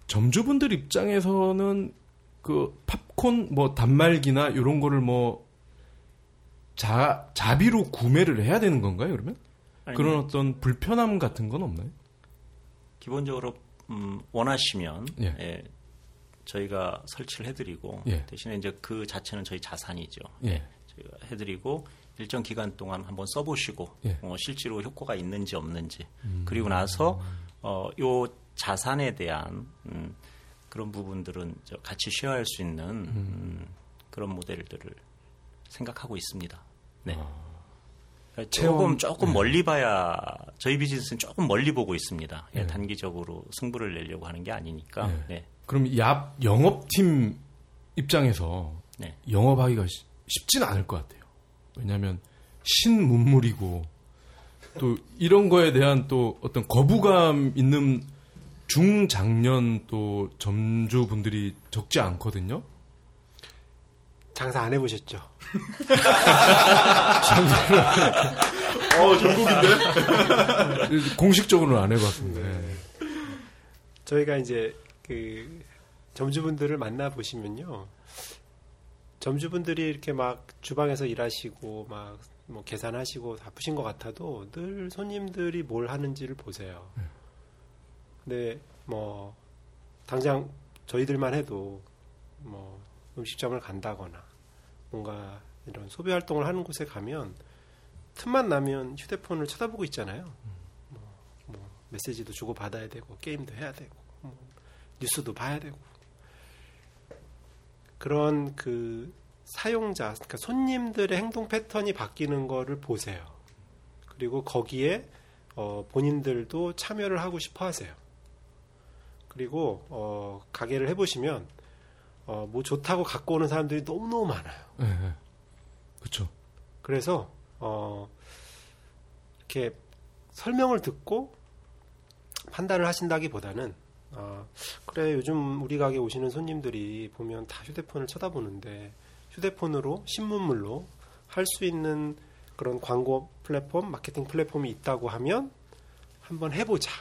점주분들 입장에서는 그 팝콘 뭐 단말기나 이런 거를 뭐 자, 자비로 구매를 해야 되는 건가요 그러면 아니, 그런 어떤 불편함 같은 건 없나요? 기본적으로 음, 원하시면 예. 예, 저희가 설치를 해드리고 예. 대신에 이제 그 자체는 저희 자산이죠. 예. 저희가 해드리고 일정 기간 동안 한번 써보시고 예. 어, 실제로 효과가 있는지 없는지 음. 그리고 나서 어, 요 자산에 대한 음, 그런 부분들은 같이 쉐어할 수 있는 음. 음, 그런 모델들을 생각하고 있습니다. 네. 아. 그러니까 조금 조금 네. 멀리 봐야 저희 비즈니스는 조금 멀리 보고 있습니다. 네. 단기적으로 승부를 내려고 하는 게 아니니까. 네. 네. 그럼 얍 영업팀 입장에서 네. 영업하기가 쉽지는 않을 것 같아요. 왜냐하면 신문물이고 또 이런 거에 대한 또 어떤 거부감 있는 중장년 또 점주 분들이 적지 않거든요. 장사 안 해보셨죠? 어, 전국인데? 공식적으로는 안 해봤습니다. 네. 저희가 이제 그 점주분들을 만나 보시면요. 점주분들이 이렇게 막 주방에서 일하시고 막 뭐 계산하시고 바쁘신 것 같아도 늘 손님들이 뭘 하는지를 보세요. 네. 근데 뭐 당장 저희들만 해도 뭐 음식점을 간다거나 뭔가 이런 소비 활동을 하는 곳에 가면 틈만 나면 휴대폰을 쳐다보고 있잖아요. 뭐, 뭐 메시지도 주고 받아야 되고 게임도 해야 되고 뭐 뉴스도 봐야 되고 그런 그 사용자, 그러니까 손님들의 행동 패턴이 바뀌는 거를 보세요. 그리고 거기에 어, 본인들도 참여를 하고 싶어 하세요. 그리고 어, 가게를 해보시면 어, 뭐 좋다고 갖고 오는 사람들이 너무너무 많아요. 네, 네. 그렇죠. 그래서 어, 이렇게 설명을 듣고 판단을 하신다기보다는 어, 그래 요즘 우리 가게 오시는 손님들이 보면 다 휴대폰을 쳐다보는데 휴대폰으로 신문물로 할 수 있는 그런 광고 플랫폼, 마케팅 플랫폼이 있다고 하면 한번 해보자.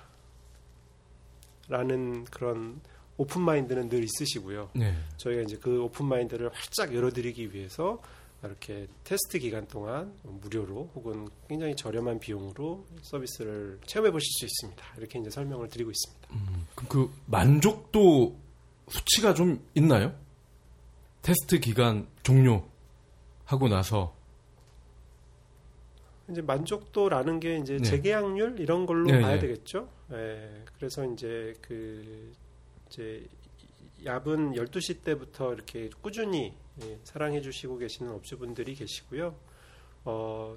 라는 그런 open mind는 늘 있으시고요. 네. 저희가 이제 그 open mind를 활짝 열어드리기 위해서 이렇게 테스트 기간 동안 무료로 혹은 굉장히 저렴한 비용으로 서비스를 체험해 보실 수 있습니다. 이렇게 이제 설명을 드리고 있습니다. 음, 그럼 그 만족도 수치가 좀 있나요? 테스트 기간 종료하고 나서 이제 만족도라는 게 이제 네. 재계약률 이런 걸로 네, 봐야 네. 되겠죠. 예. 그래서 이제 그 이제 야분 12시 때부터 이렇게 꾸준히 예, 사랑해 주시고 계시는 업주분들이 계시고요. 어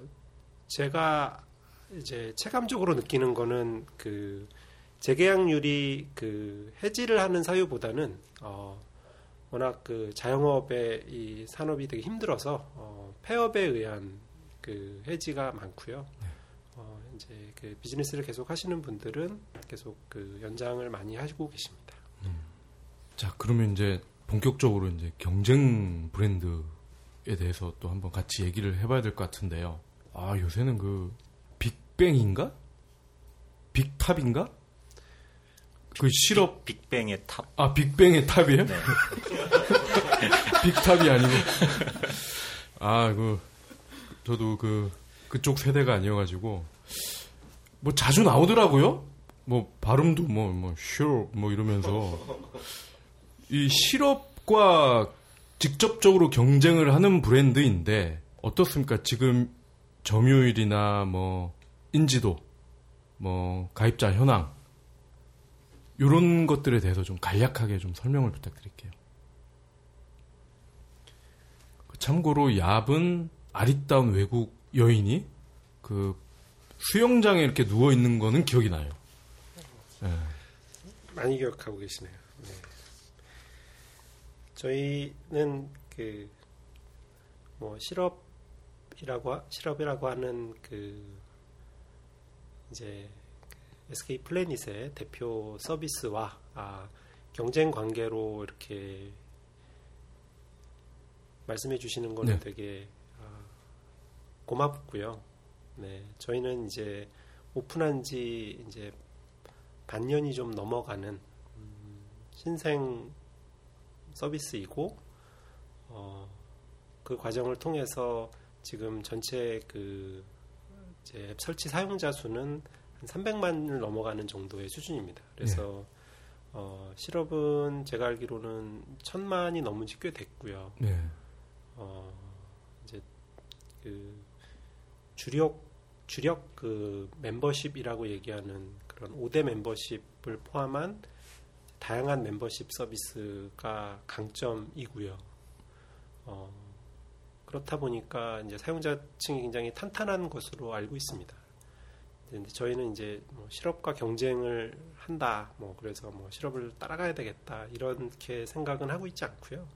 제가 이제 체감적으로 느끼는 거는 그 재계약률이 그 해지를 하는 사유보다는 어 워낙 그 자영업의 이 산업이 되게 힘들어서 어 폐업에 의한 그 해지가 많고요. 어, 이제 그 비즈니스를 계속 하시는 분들은 계속 그 연장을 많이 하시고 계십니다. 자 그러면 이제 본격적으로 이제 경쟁 브랜드에 대해서 또 한번 같이 얘기를 해봐야 될 것 같은데요. 아 요새는 그 빅뱅인가? 빅탑인가? 그 Syrup 빅, 뱅의 탑. 아 빅뱅의 탑이에요? 네. 빅탑이 아니고 아 그 저도 그 그쪽 세대가 아니어 가지고 뭐 자주 나오더라고요. 뭐 발음도 뭐뭐슈뭐 이러면서 이 Syrup과 직접적으로 경쟁을 하는 브랜드인데 어떻습니까? 지금 점유율이나 뭐 인지도, 뭐 가입자 현황 이런 것들에 대해서 좀 간략하게 좀 설명을 부탁드릴게요. 그 참고로 얍은 아리따운 외국 여인이 그 수영장에 이렇게 누워 있는 거는 기억이 나요. 예. 많이 기억하고 계시네요. 네. 저희는 그 뭐 실업이라고 하- 실업이라고 하는 그 이제 그 SK 플래닛의 대표 서비스와 아, 경쟁 관계로 이렇게 말씀해 주시는 거는 네. 되게 아, 고맙고요. 네, 저희는 이제 오픈한 지 이제 반년이 좀 넘어가는 음, 신생 서비스이고 어, 그 과정을 통해서 지금 전체 그 이제 앱 설치 사용자 수는 한 300만을 넘어가는 정도의 수준입니다. 그래서 어, 실업은 제가 알기로는 천만이 넘은 지 꽤 됐고요. 네. 어, 이제 그 주력 주력 그 멤버십이라고 얘기하는 그런 5대 멤버십을 포함한 다양한 membership 서비스가 강점이고요. 어, 그렇다 보니까 이제 사용자층이 굉장히 탄탄한 것으로 알고 있습니다. 근데 저희는 이제 뭐 실업과 경쟁을 한다, 뭐 그래서 뭐 실업을 따라가야 되겠다 이렇게 생각은 하고 있지 않고요.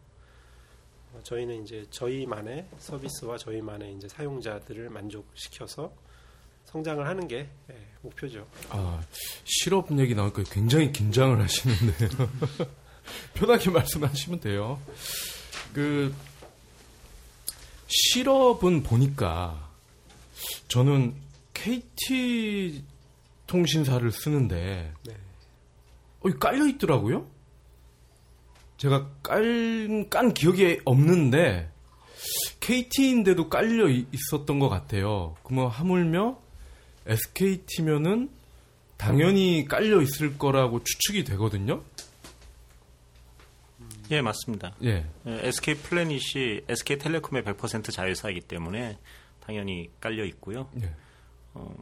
어, 저희는 이제 저희만의 서비스와 저희만의 이제 사용자들을 만족시켜서 성장을 하는 게 예, 목표죠. 아, 실업 얘기 나오니까 굉장히 긴장을 하시는데요. 편하게 말씀하시면 돼요. 그, 실업은 보니까 저는 KT 통신사를 쓰는데 네. 어, 깔려 있더라고요. 제가 깔, 깐 기억이 없는데 KT인데도 깔려 이- 있었던 것 같아요. 그러면 하물며 SKT면은 당연히 깔려 있을 거라고 추측이 되거든요. 예, 맞습니다. 예. 예, SK 플래닛이 SK텔레콤의 100% 자회사이기 때문에 당연히 깔려 있고요. 예. 어,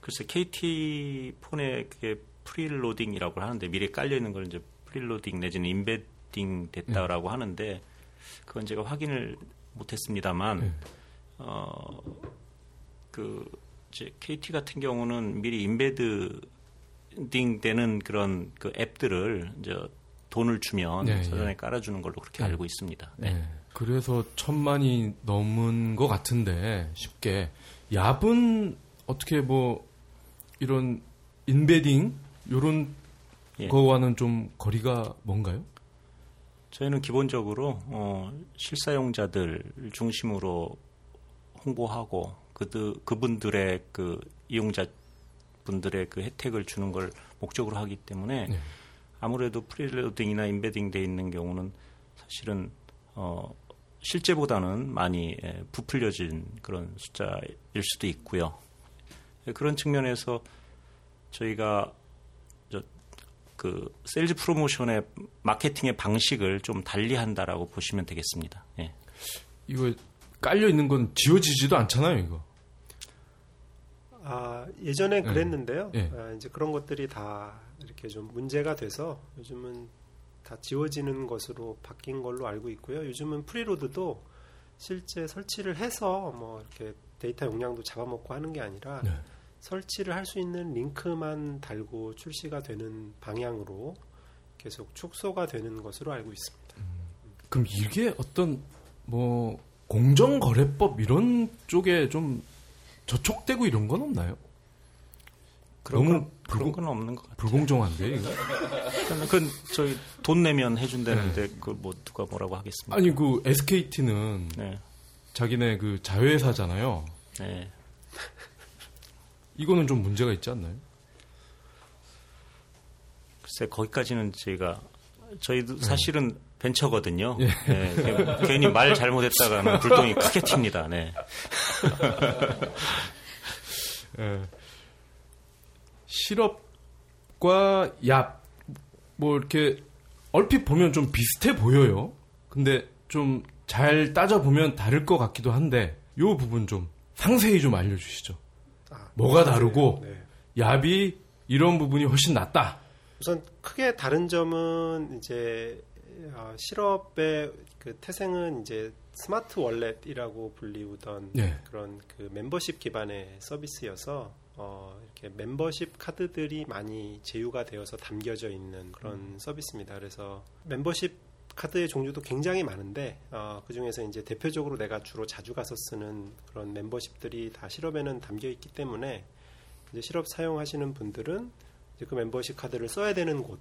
글쎄 KT 폰에 그게 preloading이라고 하는데 미리 깔려 있는 걸 이제 preloading 내지는 embedding 됐다라고 하는데 그건 제가 확인을 못했습니다만 예. 어그 이제 KT 같은 경우는 미리 embedding 되는 그런 그 앱들을 이제 돈을 주면 네, 사전에 예. 깔아주는 걸로 그렇게 네. 알고 있습니다. 네. 네. 그래서 천만이 넘은 것 같은데 쉽게 YAP은 어떻게 뭐 이런 embedding 이런 예. 거와는 좀 거리가 먼가요? 저희는 기본적으로 어, 실사용자들 중심으로 홍보하고 그들 그분들의 그 이용자 분들의 그 혜택을 주는 걸 목적으로 하기 때문에 네. 아무래도 preloading이나 embedding 돼 있는 경우는 사실은 어 실제보다는 많이 예, 부풀려진 그런 숫자일 수도 있고요. 예, 그런 측면에서 저희가 그 sales promotion의 마케팅의 방식을 좀 달리 한다라고 보시면 되겠습니다. 예. 이거 깔려 있는 건 지워지지도 않잖아요, 이거. 아 예전엔 네. 그랬는데요. 네. 아, 이제 그런 것들이 다 이렇게 좀 문제가 돼서 요즘은 다 지워지는 것으로 바뀐 걸로 알고 있고요. 요즘은 preload도 실제 설치를 해서 뭐 이렇게 데이터 용량도 잡아먹고 하는 게 아니라 네. 설치를 할 수 있는 링크만 달고 출시가 되는 방향으로 계속 축소가 되는 것으로 알고 있습니다. 음, 그럼 이게 어떤 뭐 공정거래법 이런 쪽에 좀 저촉되고 이런 건 없나요? 그런 너무 건, 불공, 그런 건 없는 것 같아요. 불공정한데 이거. 그건 저희 돈 내면 해준다는데 네. 그뭐 누가 뭐라고 하겠습니까? 아니 그 SKT는 네. 자기네 그 자회사잖아요. 네. 이거는 좀 문제가 있지 않나요? 글쎄 거기까지는 저희가 저희도 네. 사실은 벤처거든요. 예. 네, 괜히 말 잘못했다가는 불똥이 크게 튑니다. 네. 예. 시럽과 약, 뭐 이렇게 얼핏 보면 좀 비슷해 보여요. 근데 좀 잘 따져 보면 다를 것 같기도 한데, 요 부분 좀 상세히 좀 알려주시죠. 아, 뭐가 다르고, 네. 얍이 이런 부분이 훨씬 낫다. 우선 크게 다른 점은 이제 어, 실업의 그 태생은 이제 Smart Wallet이라고 불리우던 네. 그런 그 멤버십 기반의 서비스여서 어, 이렇게 멤버십 카드들이 많이 제휴가 되어서 담겨져 있는 그런 음. 서비스입니다. 그래서 멤버십 카드의 종류도 굉장히 많은데 어, 그 중에서 이제 대표적으로 내가 주로 자주 가서 쓰는 그런 멤버십들이 다 Syrup에는 담겨 있기 때문에 이제 Syrup 사용하시는 분들은 그 멤버십 카드를 써야 되는 곳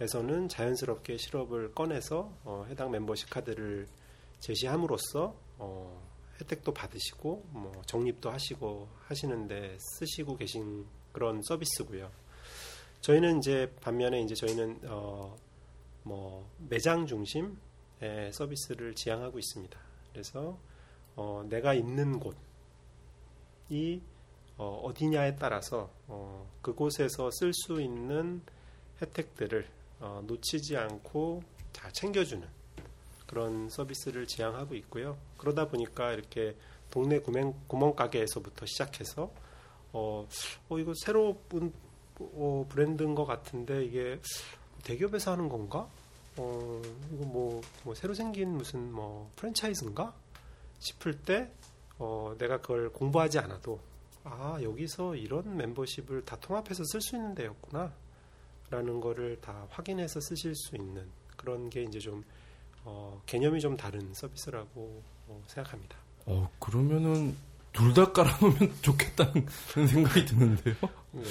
에서는 자연스럽게 실업을 꺼내서 어, 해당 멤버십 카드를 제시함으로써 어, 혜택도 받으시고 뭐 적립도 하시고 하시는데 쓰시고 계신 그런 서비스고요. 저희는 이제 반면에 이제 저희는 어, 뭐 매장 중심의 서비스를 지향하고 있습니다. 그래서 어, 내가 있는 곳이 어, 어디냐에 따라서 어, 그곳에서 쓸 수 있는 혜택들을 어, 놓치지 않고 다 챙겨주는 그런 서비스를 지향하고 있고요. 그러다 보니까 이렇게 동네 구멍, 구멍가게에서부터 시작해서 어, 어 이거 새로운 어, 브랜드인 것 같은데 이게 대기업에서 하는 건가? 어, 이거 뭐, 뭐 새로 생긴 무슨 뭐 프랜차이즈인가? 싶을 때 어, 내가 그걸 공부하지 않아도 아 여기서 이런 멤버십을 다 통합해서 쓸 수 있는 데였구나 라는 거를 다 확인해서 쓰실 수 있는 그런 게 이제 좀 어, 개념이 좀 다른 서비스라고 어, 생각합니다. 어 그러면은 둘 다 깔아놓으면 좋겠다는 생각이 드는데요. 네.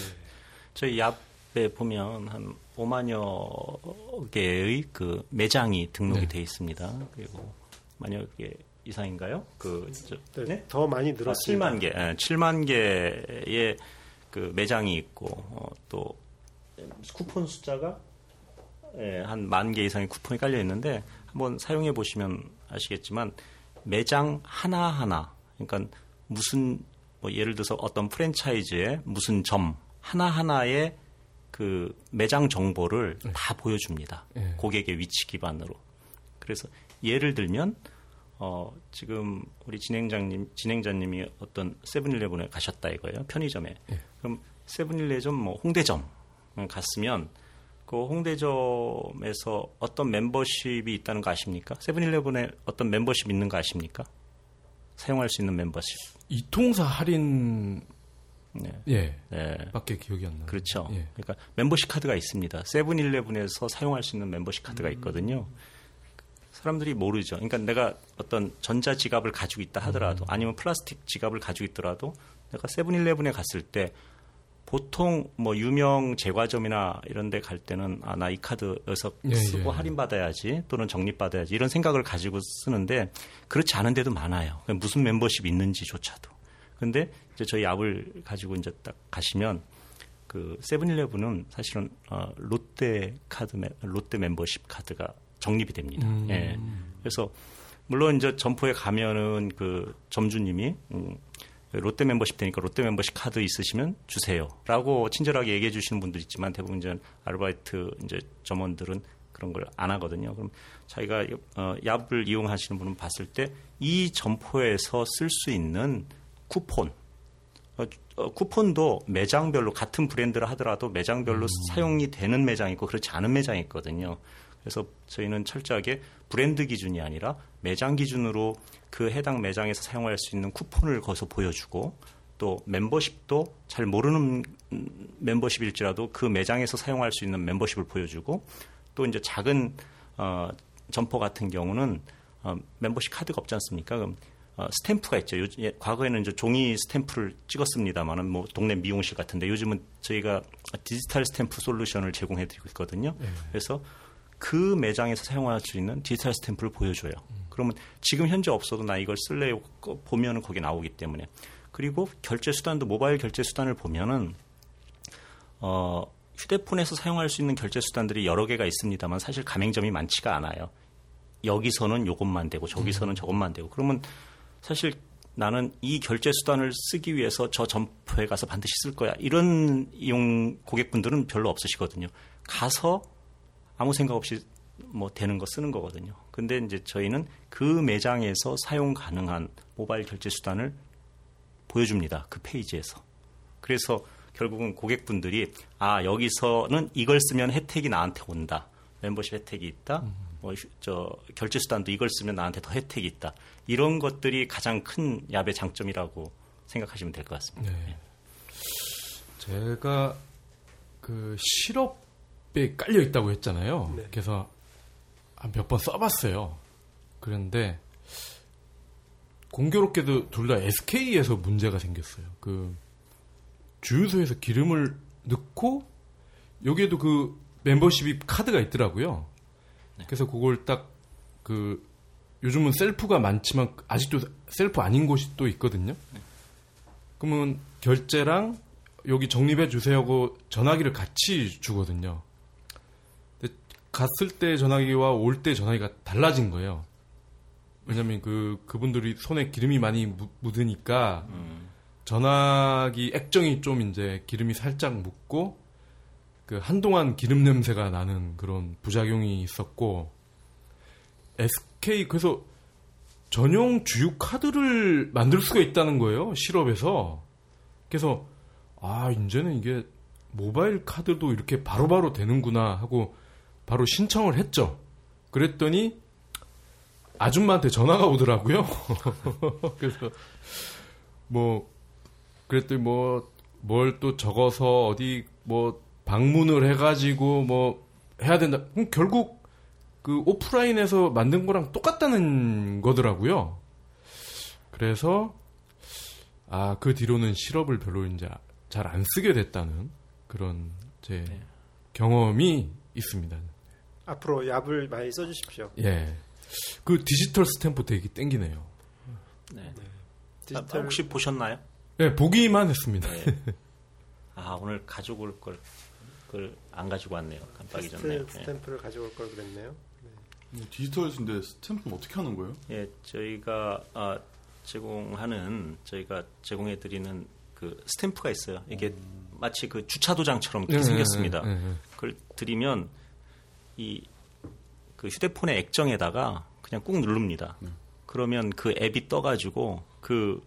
저희 얍에 보면 한 5만여 개의 그 매장이 등록이 네. 돼 있습니다. 그리고 만여 개 이상인가요? 그 저, 네, 네? 더 많이 늘었습니다. 아, 7만 개, 7만 개의 그 매장이 있고 어, 또 쿠폰 숫자가 예, 한만 개 이상의 쿠폰이 깔려 있는데 한번 사용해 보시면 아시겠지만 매장 하나 하나 그러니까 무슨 뭐 예를 들어서 어떤 프랜차이즈의 무슨 점 하나 하나의 그 매장 정보를 네. 다 보여줍니다. 네. 고객의 위치 기반으로. 그래서 예를 들면 어 지금 우리 진행자님 진행자님이 어떤 세븐일레븐에 가셨다 이거예요 편의점에. 네. 그럼 세븐일레븐 뭐 홍대점 갔으면 그 홍대점에서 어떤 멤버십이 있다는 거 아십니까? 세븐일레븐에 어떤 멤버십 있는 거 아십니까? 사용할 수 있는 멤버십. 이통사 할인 네. 예. 예. 밖에 기억이 안 나요. 그렇죠. 예. 그러니까 멤버십 카드가 있습니다. 세븐일레븐에서 사용할 수 있는 멤버십 카드가 있거든요. 사람들이 모르죠. 그러니까 내가 어떤 전자 지갑을 가지고 있다 하더라도 음. 아니면 플라스틱 지갑을 가지고 있더라도 내가 세븐일레븐에 갔을 때 보통 뭐 유명 제과점이나 이런 데 갈 때는 아 나 이 카드 여기서 예, 쓰고 예. 할인 받아야지 또는 적립 받아야지 이런 생각을 가지고 쓰는데 그렇지 않은 데도 많아요. 무슨 멤버십 있는지조차도. 근데 이제 저희 앱을 가지고 이제 딱 가시면 그 세븐일레븐은 사실은 어 롯데 카드 롯데 멤버십 카드가 적립이 됩니다. 음. 예. 그래서 물론 이제 점포에 가면은 그 점주님이 음 롯데 멤버십 되니까 롯데 멤버십 카드 있으시면 주세요라고 친절하게 얘기해 주시는 분들 있지만 대부분 이제 아르바이트 이제 점원들은 그런 걸 안 하거든요. 그럼 자기가 어, 얍을 이용하시는 분은 봤을 때 이 점포에서 쓸 수 있는 쿠폰 어, 어, 쿠폰도 매장별로 같은 브랜드를 하더라도 매장별로 음. 사용이 되는 매장이 있고 그렇지 않은 매장이 있거든요. 그래서 저희는 철저하게 브랜드 기준이 아니라 매장 기준으로 그 해당 매장에서 사용할 수 있는 쿠폰을 거기서 보여주고 또 멤버십도 잘 모르는 멤버십일지라도 그 매장에서 사용할 수 있는 멤버십을 보여주고 또 이제 작은 어, 점포 같은 경우는 어, 멤버십 카드가 없지 않습니까? 그럼 어, 스탬프가 있죠. 요, 예, 과거에는 이제 종이 스탬프를 찍었습니다만은 뭐 동네 미용실 같은데 요즘은 저희가 디지털 스탬프 solution을 제공해드리고 있거든요. 네. 그래서 그 매장에서 사용할 수 있는 디지털 스탬프를 보여줘요. 그러면 지금 현재 없어도 나 이걸 쓸래요 보면은 거기 나오기 때문에 그리고 결제 수단도 모바일 결제 수단을 보면은 어 휴대폰에서 사용할 수 있는 결제 수단들이 여러 개가 있습니다만 사실 가맹점이 많지가 않아요. 여기서는 요것만 되고 저기서는 음. 저것만 되고 그러면 사실 나는 이 결제 수단을 쓰기 위해서 저 점포에 가서 반드시 쓸 거야. 이런 이용 고객분들은 별로 없으시거든요. 가서 아무 생각 없이 뭐 되는 거 쓰는 거거든요. 근데 이제 저희는 그 매장에서 사용 가능한 모바일 결제 수단을 보여줍니다. 그 페이지에서. 그래서 결국은 고객분들이 아 여기서는 이걸 쓰면 혜택이 나한테 온다. 멤버십 혜택이 있다. 음. 뭐저 결제 수단도 이걸 쓰면 나한테 더 혜택이 있다. 이런 것들이 가장 큰 야배 장점이라고 생각하시면 될 것 같습니다. 네. 제가 그 실업 에 깔려 있다고 했잖아요. 네. 그래서 몇 번 써봤어요. 그런데 공교롭게도 둘 다 SK에서 문제가 생겼어요. 그 주유소에서 기름을 넣고 여기에도 그 멤버십이 카드가 있더라고요. 네. 그래서 그걸 딱 그 요즘은 셀프가 많지만 아직도 셀프 아닌 곳이 또 있거든요. 네. 그러면 결제랑 여기 적립해 주세요 하고 전화기를 같이 주거든요. 갔을 때 전화기와 올 때 전화기가 달라진 거예요. 왜냐면 그 그분들이 손에 기름이 많이 묻으니까 음. 전화기 액정이 좀 이제 기름이 살짝 묻고 그 한동안 기름 냄새가 나는 그런 부작용이 있었고 SK 그래서 전용 주유 카드를 만들 수가 있다는 거예요 실업에서 그래서 아 이제는 이게 모바일 카드도 이렇게 바로바로 바로 되는구나 하고 바로 신청을 했죠. 그랬더니 아줌마한테 전화가 오더라고요. 그래서 뭐 그랬더니 뭐 뭘 또 적어서 어디 뭐 방문을 해가지고 뭐 해야 된다. 그럼 결국 그 오프라인에서 만든 거랑 똑같다는 거더라고요. 그래서 아 그 뒤로는 실업을 별로 이제 잘 안 쓰게 됐다는 그런 제 네. 경험이 있습니다. 앞으로 얍을 많이 써주십시오. 예. 그 디지털 스탬프 되게 땡기네요. 네. 네. 디지털... 아, 혹시 보셨나요? 네, 보기만 했습니다. 네. 아, 오늘 가져올 걸, 그걸 안 가지고 왔네요. 깜빡이 전에. 스탬프를 네. 가져올 걸 그랬네요. 네. 디지털인데 스탬프는 어떻게 하는 거예요? 예, 저희가 아, 제공하는, 저희가 제공해드리는 그 스탬프가 있어요. 이게 음... 마치 그 주차 도장처럼 이렇게 네, 생겼습니다. 그걸 드리면 이 그 휴대폰의 액정에다가 그냥 꾹 누릅니다. 네. 그러면 그 앱이 떠가지고 그,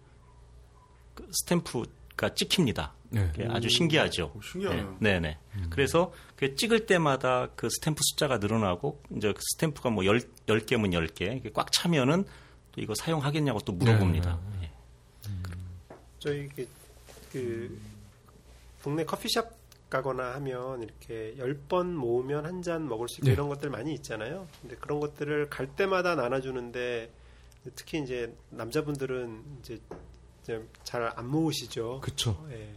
그 스탬프가 찍힙니다. 네. 아주 신기하죠. 오, 신기하네요. 네, 네. 음. 그래서 그 찍을 때마다 그 스탬프 숫자가 늘어나고 이제 그 스탬프가 뭐 열, 열 개면 열 개, 꽉 차면은 또 이거 사용하겠냐고 또 물어봅니다. 네, 네. 음. 저희 그, 그 동네 커피숍 가거나 하면 이렇게 10번 모으면 한 잔 먹을 수 있고 네. 이런 것들 많이 있잖아요. 근데 그런 것들을 갈 때마다 나눠주는데 특히 이제 남자분들은 이제, 잘 안 모으시죠. 그렇죠. 예.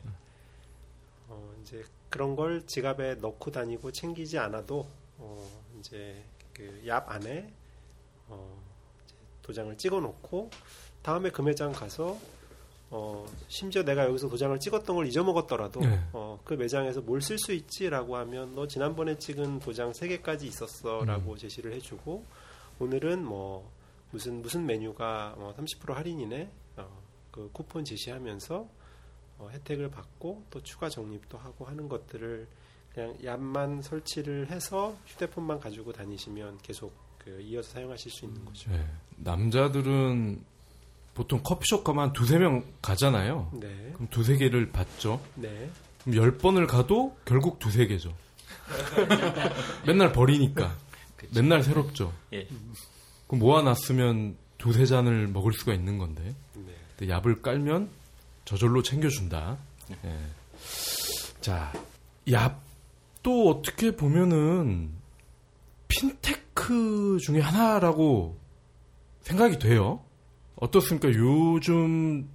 어, 이제 그런 걸 지갑에 넣고 다니고 챙기지 않아도 어, 이제 그 얍 안에 어, 도장을 찍어 놓고 다음에 그 매장 가서 어, 심지어 내가 여기서 도장을 찍었던 걸 잊어먹었더라도 네. 어, 그 매장에서 뭘 쓸 수 있지라고 하면 너 지난번에 찍은 도장 3개까지 있었어라고 음. 제시를 해주고 오늘은 뭐 무슨 무슨 메뉴가 뭐30% 할인이네 어, 그 쿠폰 제시하면서 어, 혜택을 받고 또 추가 적립도 하고 하는 것들을 그냥 얍만 설치를 해서 휴대폰만 가지고 다니시면 계속 그 이어서 사용하실 수 있는 거죠. 네. 남자들은 보통 커피숍 가면 두세 명 가잖아요. 네. 그럼 두세 개를 받죠. 네. 그럼 열 번을 가도 결국 두세 개죠. 맨날 버리니까. 그쵸. 맨날 새롭죠. 예. 그럼 모아놨으면 두세 잔을 먹을 수가 있는 건데. 네. 근데 얍을 깔면 저절로 챙겨준다. 네. 자, 얍도 어떻게 보면은 핀테크 중에 하나라고 생각이 돼요. 어떻습니까? 요즘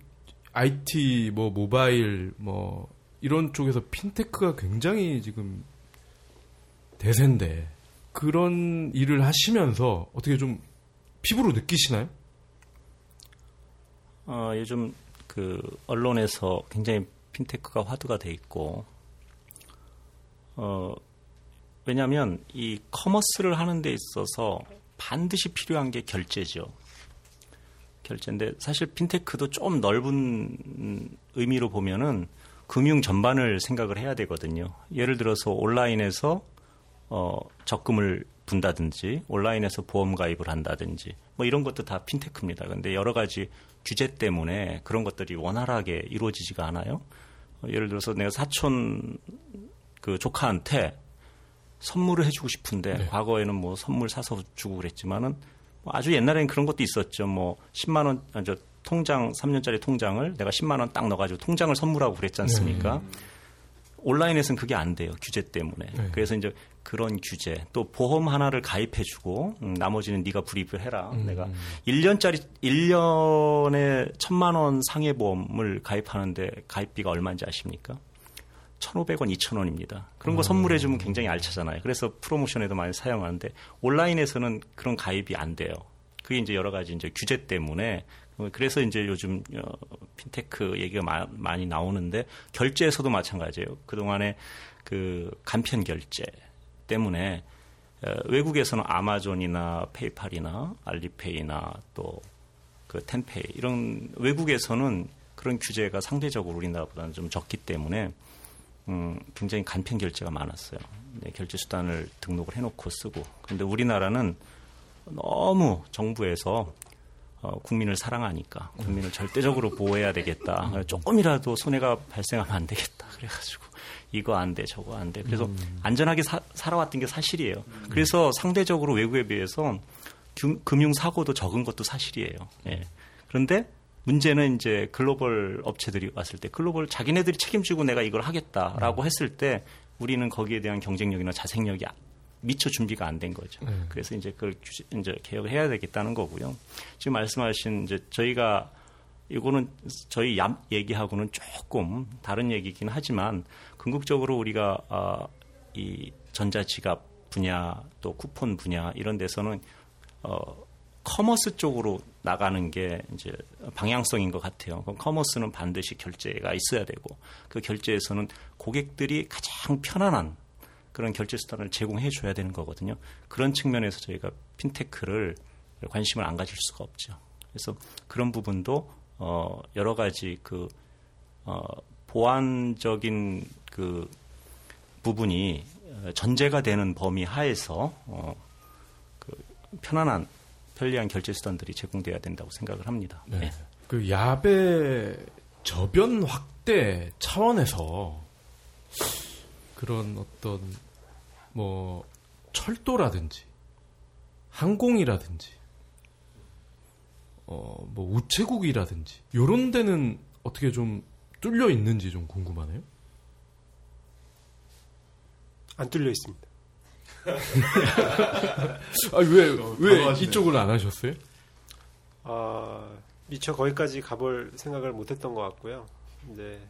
IT, 뭐, 모바일, 뭐, 이런 쪽에서 핀테크가 굉장히 지금 대세인데, 그런 일을 하시면서 어떻게 좀 피부로 느끼시나요? 어, 요즘 그 언론에서 굉장히 핀테크가 화두가 돼 있고, 어, 왜냐하면 이 커머스를 하는 데 있어서 반드시 필요한 게 결제죠. 결제인데 사실 핀테크도 좀 넓은 의미로 보면은 금융 전반을 생각을 해야 되거든요. 예를 들어서 온라인에서 어, 적금을 분다든지 온라인에서 보험 가입을 한다든지 뭐 이런 것도 다 핀테크입니다. 근데 여러 가지 규제 때문에 그런 것들이 원활하게 이루어지지가 않아요. 어, 예를 들어서 내가 사촌 그 조카한테 선물을 해주고 싶은데 네. 과거에는 뭐 선물 사서 주고 그랬지만은 뭐 아주 옛날에는 그런 것도 있었죠. 뭐 10만 원, 아, 저 통장 3년짜리 통장을 내가 10만 원 딱 넣어가지고 통장을 선물하고 그랬지 않습니까? 네. 온라인에서는 그게 안 돼요. 규제 때문에. 네. 그래서 이제 그런 규제 또 보험 하나를 가입해주고 음, 나머지는 네가 불입을 해라. 음. 내가 1년짜리 1년에 천만 원 상해 보험을 가입하는데 가입비가 얼마인지 아십니까? 1,500원, 2,000원입니다. 그런 거 음. 선물해 주면 굉장히 알차잖아요. 그래서 프로모션에도 많이 사용하는데 온라인에서는 그런 가입이 안 돼요. 그게 이제 여러 가지 이제 규제 때문에 그래서 이제 요즘 어, 핀테크 얘기가 마, 많이 나오는데 결제에서도 마찬가지예요. 그동안에 그 간편 결제 때문에 어, 외국에서는 아마존이나 페이팔이나 알리페이나 또 그 텐페이 이런 외국에서는 그런 규제가 상대적으로 우리나라보다는 좀 적기 때문에 음, 굉장히 간편 결제가 많았어요. 네, 결제 수단을 등록을 해놓고 쓰고. 그런데 우리나라는 너무 정부에서 어, 국민을 사랑하니까 국민을 절대적으로 보호해야 되겠다. 조금이라도 손해가 발생하면 안 되겠다. 그래가지고 이거 안 돼, 저거 안 돼. 그래서 음. 안전하게 사, 살아왔던 게 사실이에요. 그래서 상대적으로 외국에 비해서 금융 사고도 적은 것도 사실이에요. 예. 그런데 문제는 이제 글로벌 업체들이 왔을 때 글로벌 자기네들이 책임지고 내가 이걸 하겠다라고 음. 했을 때 우리는 거기에 대한 경쟁력이나 자생력이 미처 준비가 안 된 거죠. 네. 그래서 이제 그걸 이제 개혁을 해야 되겠다는 거고요. 지금 말씀하신 이제 저희가 이거는 저희 YAP 얘기하고는 조금 다른 얘기긴 하지만 궁극적으로 우리가 어, 이 전자지갑 분야 또 쿠폰 분야 이런 데서는 어, commerce 쪽으로 나가는 게 이제 방향성인 것 같아요. 그럼 commerce는 반드시 결제가 있어야 되고 그 결제에서는 고객들이 가장 편안한 그런 결제 수단을 제공해 줘야 되는 거거든요. 그런 측면에서 저희가 핀테크를 관심을 안 가질 수가 없죠. 그래서 그런 부분도 어 여러 가지 그 어, 보완적인 그 부분이 전제가 되는 범위 하에서 어, 그 편안한 편리한 결제 수단들이 제공돼야 된다고 생각을 합니다. 네. 네. 그 야배 저변 확대 차원에서 그런 어떤 뭐 철도라든지 항공이라든지 어 뭐 우체국이라든지 요런 데는 어떻게 좀 뚫려 있는지 좀 궁금하네요. 안 뚫려 있습니다. 아왜 왜 이쪽을 안 하셨어요? 아 미처 거기까지 가볼 생각을 못했던 것 같고요. 이제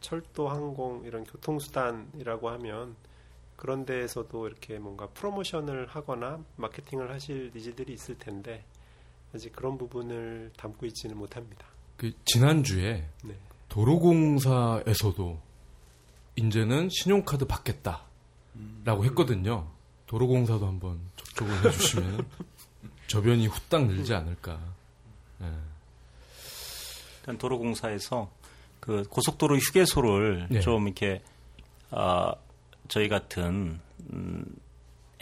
철도, 항공 이런 교통수단이라고 하면 그런 데에서도 이렇게 뭔가 프로모션을 하거나 마케팅을 하실 니즈들이 있을 텐데 아직 그런 부분을 담고 있지는 못합니다. 그 지난주에 네. 도로공사에서도 이제는 신용카드 받겠다라고 음. 했거든요. 도로공사도 한번 접촉을 해주시면 저변이 후딱 늘지 않을까. 네. 일단 도로공사에서 그 고속도로 휴게소를 네. 좀 이렇게 아 저희 같은 음,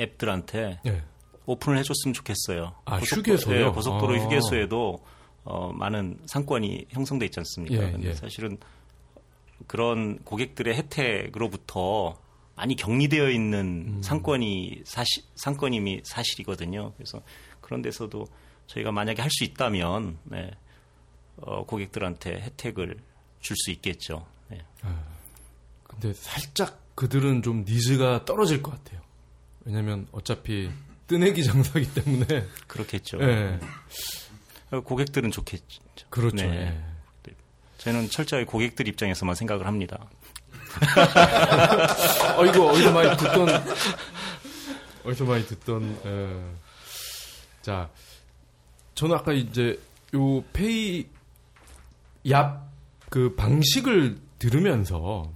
앱들한테 네. 오픈을 해줬으면 좋겠어요. 아 고속, 휴게소요? 네, 고속도로 아. 휴게소에도 어, 많은 상권이 형성돼 있지 않습니까? 예, 예. 사실은 그런 고객들의 혜택으로부터 많이 격리되어 있는 음. 상권이 사실 상권임이 사실이거든요. 그래서 그런 데서도 저희가 만약에 할 수 있다면 네, 어, 고객들한테 혜택을 줄 수 있겠죠. 네. 아, 근데 살짝 그들은 좀 니즈가 떨어질 것 같아요. 왜냐하면 어차피 뜨내기 장사기 때문에 그렇겠죠. 네. 고객들은 좋겠죠. 그렇죠. 네. 네. 저는 철저히 고객들 입장에서만 생각을 합니다. 어 이거 어디서 많이 듣던 어디서 많이 듣던 에. 예. 자 저는 아까 이제 요 페이 얍그 방식을 들으면서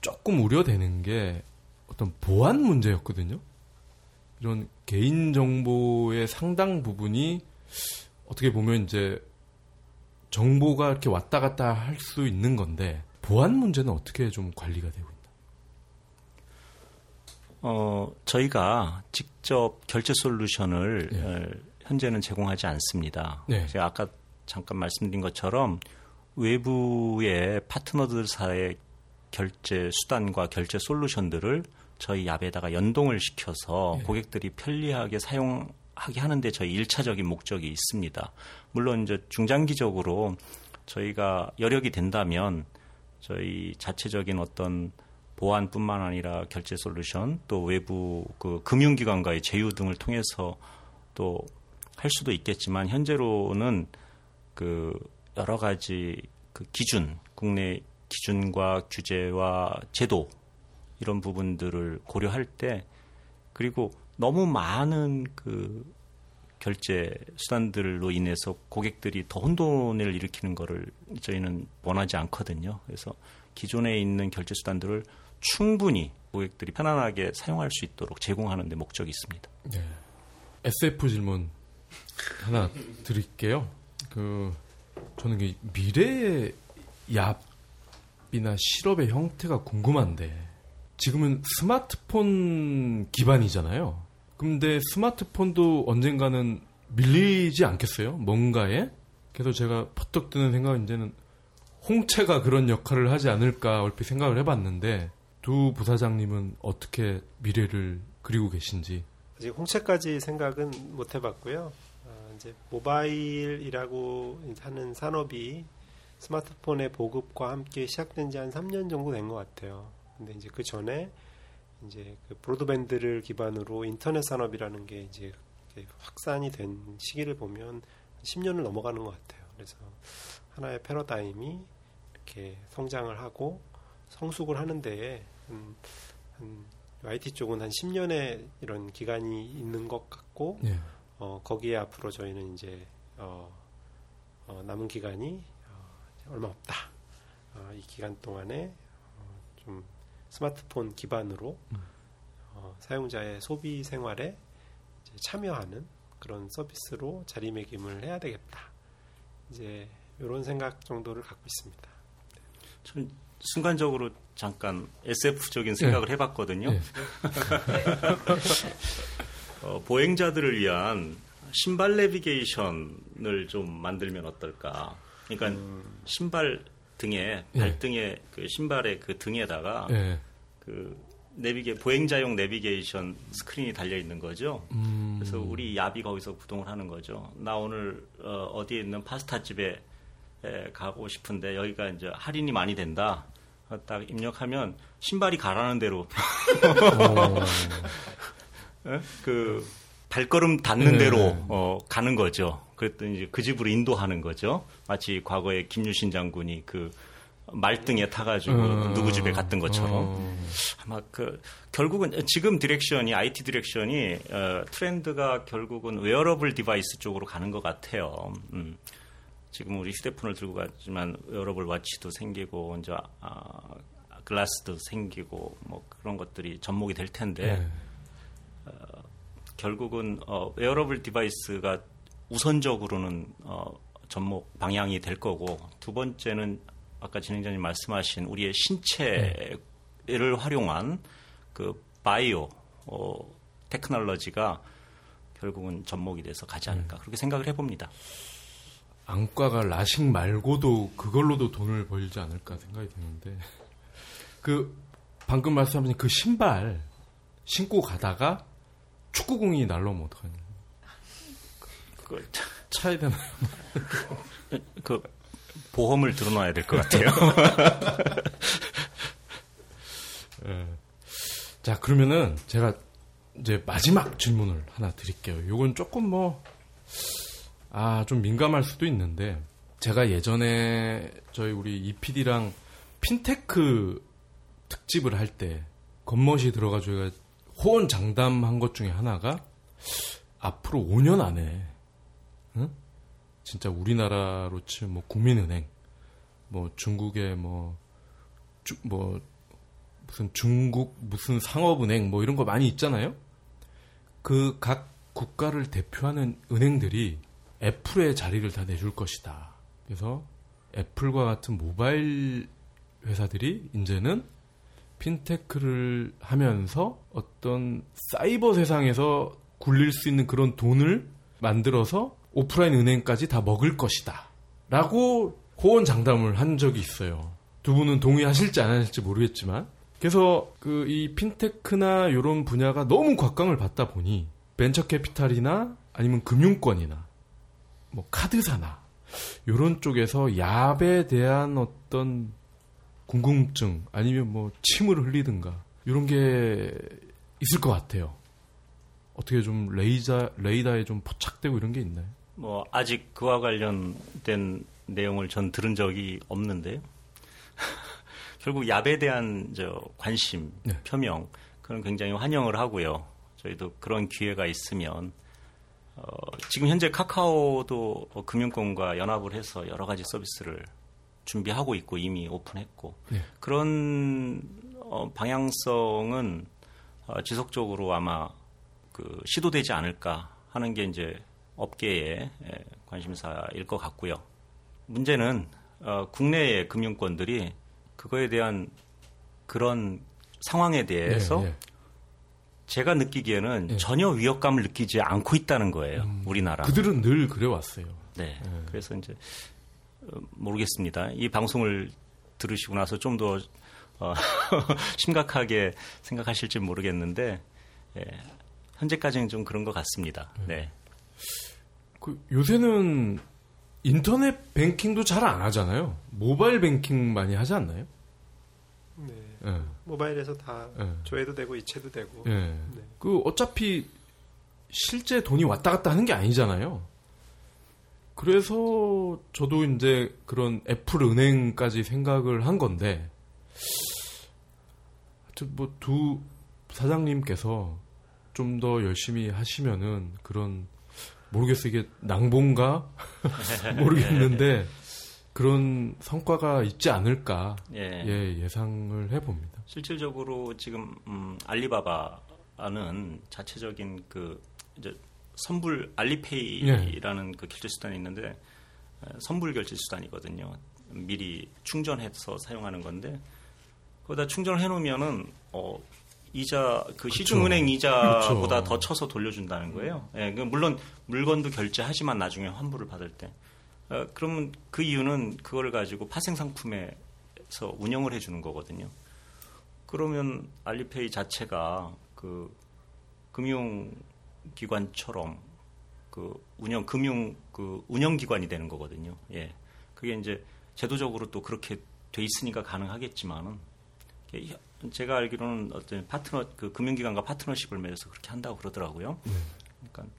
조금 우려되는 게 어떤 보안 문제였거든요. 이런 개인 정보의 상당 부분이 어떻게 보면 이제 정보가 이렇게 왔다 갔다 할 수 있는 건데 보안 문제는 어떻게 좀 관리가 되고 있나? 어, 저희가 직접 결제 솔루션을 네. 현재는 제공하지 않습니다. 네. 제가 아까 잠깐 말씀드린 것처럼 외부의 파트너들 사이의 결제 수단과 결제 솔루션들을 저희 앱에다가 연동을 시켜서 네. 고객들이 편리하게 사용하게 하는데 저희 일차적인 목적이 있습니다. 물론 이제 중장기적으로 저희가 여력이 된다면 저희 자체적인 어떤 보안뿐만 아니라 결제 솔루션 또 외부 그 금융기관과의 제휴 등을 통해서 또 할 수도 있겠지만 현재로는 그 여러 가지 그 기준 국내 기준과 규제와 제도 이런 부분들을 고려할 때 그리고 너무 많은 그 결제 수단들로 인해서 고객들이 더 혼돈을 일으키는 거를 저희는 원하지 않거든요. 그래서 기존에 있는 결제 수단들을 충분히 고객들이 편안하게 사용할 수 있도록 제공하는 데 목적이 있습니다. 네. SF 질문 하나 드릴게요. 그 저는 그 미래의 얍이나 실업의 형태가 궁금한데 지금은 스마트폰 기반이잖아요. 근데 스마트폰도 언젠가는 밀리지 않겠어요? 뭔가에? 그래서 제가 퍼뜩 드는 생각은 이제는 홍채가 그런 역할을 하지 않을까 얼핏 생각을 해봤는데 두 부사장님은 어떻게 미래를 그리고 계신지 아직 홍채까지 생각은 못 해봤고요. 어, 이제 모바일이라고 하는 산업이 스마트폰의 보급과 함께 시작된 지 한 3년 정도 된 것 같아요. 근데 이제 그 전에 이제 그 브로드밴드를 기반으로 인터넷 산업이라는 게 이제 확산이 된 시기를 보면 10년을 넘어가는 것 같아요. 그래서 하나의 패러다임이 이렇게 성장을 하고 성숙을 하는데 한, 한 IT 쪽은 한 10년의 이런 기간이 있는 것 같고 네. 어, 거기에 앞으로 저희는 이제 어, 어, 남은 기간이 어, 얼마 없다. 어, 이 기간 동안에 어, 좀 스마트폰 기반으로 음. 어, 사용자의 소비 생활에 참여하는 그런 서비스로 자리매김을 해야 되겠다. 이제 이런 생각 정도를 갖고 있습니다. 저는 순간적으로 잠깐 SF적인 생각을 네. 해봤거든요. 네. 어, 보행자들을 위한 신발 내비게이션을 좀 만들면 어떨까? 그러니까 음. 신발 등에 예. 발등에 그 신발의 그 등에다가 예. 그 내비게 보행자용 내비게이션 스크린이 달려 있는 거죠. 음. 그래서 우리 야비 거기서 구동을 하는 거죠. 나 오늘 어, 디에 있는 파스타 집에 에, 가고 싶은데 여기가 이제 할인이 많이 된다. 딱 입력하면 신발이 가라는 대로 예? 그 발걸음 닿는 대로 네. 어, 가는 거죠. 그랬더니 이제 그 집으로 인도하는 거죠. 마치 과거에 김유신 장군이 그 말등에 타가지고 음. 누구 집에 갔던 것처럼 음. 아마 그 결국은 지금 디렉션이 IT 디렉션이 어, 트렌드가 결국은 wearable device 쪽으로 가는 것 같아요. 음. 지금 우리 휴대폰을 들고 가지만 wearable watch도 생기고 이제 아, 글라스도 생기고 뭐 그런 것들이 접목이 될 텐데 네. 어, 결국은 어, wearable device가 우선적으로는 어, 접목 방향이 될 거고 두 번째는 아까 진행자님 말씀하신 우리의 신체를 활용한 그 바이오 어, 테크놀로지가 결국은 접목이 돼서 가지 않을까 그렇게 생각을 해봅니다. 안과가 라식 말고도 그걸로도 돈을 벌지 않을까 생각이 드는데 그 방금 말씀하신 그 신발 신고 가다가 축구공이 날라오면 어떡하냐 그, 차야 되나요? 그 보험을 들어놔야 될 것 같아요. 예. 자 그러면은 제가 이제 마지막 질문을 하나 드릴게요. 요건 조금 뭐 아, 좀 민감할 수도 있는데, 제가 예전에 저희 우리 이PD랑 핀테크 특집을 할 때, 겉멋이 들어가지고 제가 호언 장담한 것 중에 하나가, 앞으로 5년 안에, 응? 진짜 우리나라로 치면 뭐 국민은행, 뭐 중국의 뭐, 주, 뭐, 무슨 중국 무슨 상업은행 뭐 이런 거 많이 있잖아요? 그 각 국가를 대표하는 은행들이 애플의 자리를 다 내줄 것이다. 그래서 애플과 같은 모바일 회사들이 이제는 핀테크를 하면서 어떤 사이버 세상에서 굴릴 수 있는 그런 돈을 만들어서 오프라인 은행까지 다 먹을 것이다. 라고 호언 장담을 한 적이 있어요. 두 분은 동의하실지 안 하실지 모르겠지만. 그래서 그 이 핀테크나 이런 분야가 너무 곽광을 받다 보니 벤처 캐피탈이나 아니면 금융권이나 뭐 카드사나 이런 쪽에서 얍에 대한 어떤 궁금증 아니면 뭐 침을 흘리든가 이런 게 있을 것 같아요. 어떻게 좀 레이자 레이더에 좀 포착되고 이런 게 있나요? 뭐 아직 그와 관련된 내용을 전 들은 적이 없는데요. 결국 얍에 대한 저 관심, 네. 표명 그런 굉장히 환영을 하고요. 저희도 그런 기회가 있으면 어, 지금 현재 카카오도 어, 금융권과 연합을 해서 여러 가지 서비스를 준비하고 있고 이미 오픈했고 네. 그런 어, 방향성은 어, 지속적으로 아마 그 시도되지 않을까 하는 게 이제 업계의 예, 관심사일 것 같고요. 문제는 어, 국내의 금융권들이 그거에 대한 그런 상황에 대해서 네, 네. 제가 느끼기에는 네. 전혀 위협감을 느끼지 않고 있다는 거예요. 우리나라. 그들은 늘 그래 왔어요. 네. 그래서 이제 어, 모르겠습니다. 이 방송을 들으시고 나서 좀더 어, 심각하게 생각하실지 모르겠는데 예, 현재까지는 좀 그런 것 같습니다. 네. 그 요새는 인터넷 뱅킹도 잘 안 하잖아요. 모바일 뱅킹 많이 하지 않나요? 네. 예. 모바일에서 다 예. 조회도 되고 이체도 되고. 예. 네. 그 어차피 실제 돈이 왔다 갔다 하는 게 아니잖아요. 그래서 저도 이제 그런 애플 은행까지 생각을 한 건데, 하여튼 뭐 두 사장님께서 좀 더 열심히 하시면은 그런 모르겠어 이게 낭봉가 모르겠는데 그런 성과가 있지 않을까 예. 예 예상을 해봅니다. 실질적으로 지금 음, 알리바바는 자체적인 그 이제 선불 알리페이라는 그 결제 수단이 있는데 어, 선불 결제 수단이거든요. 미리 충전해서 사용하는 건데 거기다 충전을 해놓으면은 어 이자 그 그쵸. 시중은행 이자보다 그쵸. 더 쳐서 돌려준다는 거예요. 예, 그 물론 물건도 결제하지만 나중에 환불을 받을 때. 어, 그러면 그 이유는 그걸 가지고 파생 상품에서 운영을 해주는 거거든요. 그러면 알리페이 자체가 그 금융기관처럼 그 운영 금융 그 운영기관이 되는 거거든요. 예, 그게 이제 제도적으로 또 그렇게 돼 있으니까 가능하겠지만은 제가 알기로는 어떤 파트너 그 금융기관과 파트너십을 맺어서 그렇게 한다고 그러더라고요. 네. 그러니까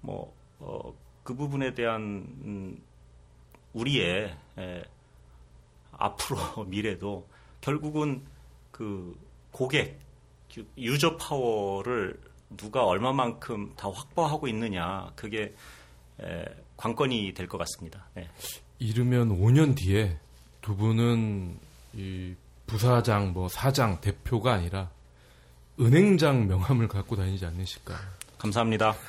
뭐 어, 그 부분에 대한 음, 우리의 에, 앞으로 미래도 결국은 그 고객 유저 파워를 누가 얼마만큼 다 확보하고 있느냐 그게 에, 관건이 될 것 같습니다. 네. 이르면 5년 뒤에 두 분은 이 부사장, 뭐 사장, 대표가 아니라 은행장 명함을 갖고 다니지 않으실까? 감사합니다.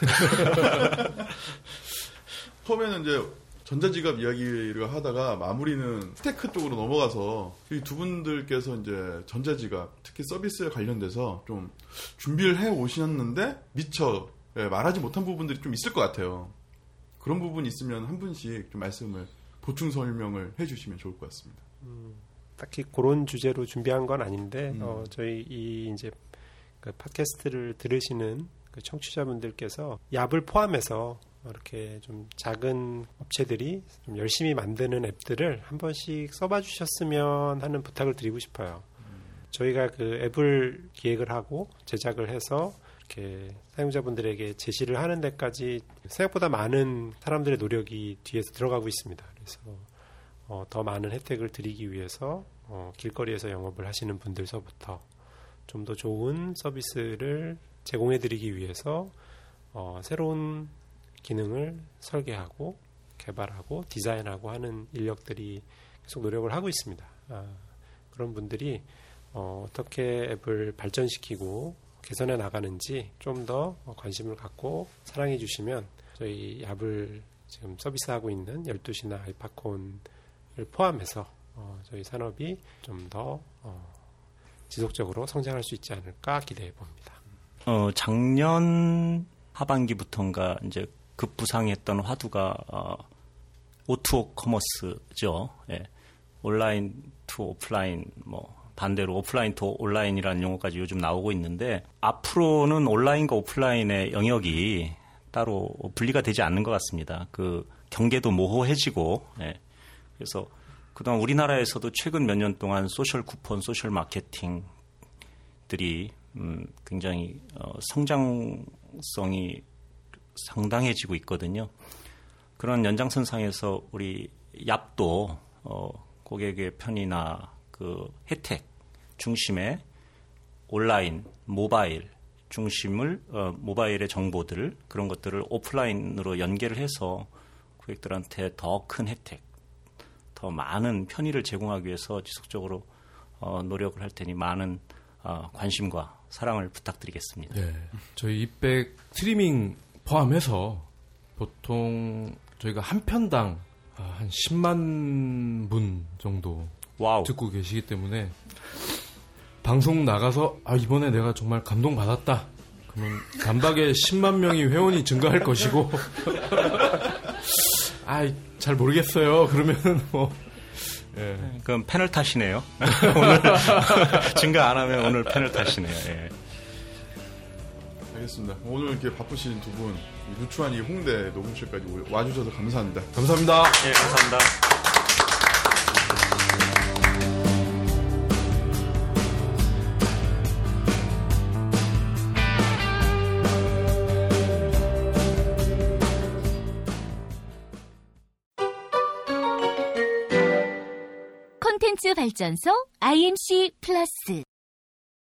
처음에는 이제 전자지갑 이야기를 하다가 마무리는 핀테크 쪽으로 넘어가서 두 분들께서 이제 전자지갑 특히 서비스에 관련돼서 좀 준비를 해 오셨는데 미처 예, 말하지 못한 부분들이 좀 있을 것 같아요. 그런 부분 있으면 한 분씩 좀 말씀을 보충 설명을 해주시면 좋을 것 같습니다. 음, 딱히 그런 주제로 준비한 건 아닌데 음. 어, 저희 이 이제 그 팟캐스트를 들으시는 그 청취자분들께서 얍을 포함해서 이렇게 좀 작은 업체들이 좀 열심히 만드는 앱들을 한 번씩 써봐 주셨으면 하는 부탁을 드리고 싶어요. 저희가 그 앱을 기획을 하고 제작을 해서 이렇게 사용자분들에게 제시를 하는 데까지 생각보다 많은 사람들의 노력이 뒤에서 들어가고 있습니다. 그래서 어, 더 많은 혜택을 드리기 위해서 어, 길거리에서 영업을 하시는 분들서부터 좀 더 좋은 서비스를 제공해 드리기 위해서 어, 새로운 기능을 설계하고 개발하고 디자인하고 하는 인력들이 계속 노력을 하고 있습니다. 아, 그런 분들이 어, 떻게 앱을 발전시키고 개선해 나가는지 좀 더 관심을 갖고 사랑해 주시면 저희 앱을 지금 서비스하고 있는 12시나 아이파콘을 포함해서 어, 저희 산업이 좀더 어, 지속적으로 성장할 수 있지 않을까 기대해 봅니다. 어, 작년 하반기부터인가 이제 급부상했던 화두가 어, 오투오 커머스죠. 예. online to offline 뭐 반대로 offline to online이라는 용어까지 요즘 나오고 있는데 앞으로는 온라인과 오프라인의 영역이 따로 분리가 되지 않는 것 같습니다. 그 경계도 모호해지고 예. 그래서 그동안 우리나라에서도 최근 몇 년 동안 social 쿠폰, social 마케팅들이 음, 굉장히 어, 성장성이 상당해지고 있거든요. 그런 연장선상에서 우리 얍도 어, 고객의 편의나 그 혜택 중심의 온라인, 모바일 중심을 어, 모바일의 정보들 그런 것들을 오프라인으로 연계를 해서 고객들한테 더 큰 혜택, 더 많은 편의를 제공하기 위해서 지속적으로 어, 노력을 할 테니 많은 어, 관심과 사랑을 부탁드리겠습니다. 네, 저희 이백 스트리밍 포함해서 보통 저희가 한 편당 한 10만 분 정도 wow. 듣고 계시기 때문에 방송 나가서 아 이번에 내가 정말 감동 받았다. 그러면 단박에 10만 명이 회원이 증가할 것이고 아잘 모르겠어요. 그러면 뭐 예. 그럼 패널 탓이네요. 오늘 증가 안 하면 오늘 패널 탓이네요. 예. 알겠습니다. 오늘 이렇게 바쁘신 두 분, 누추한 이 홍대 녹음실까지 와주셔서 감사합니다. 감사합니다. 예, 감사합니다. 발전소 IMC 플러스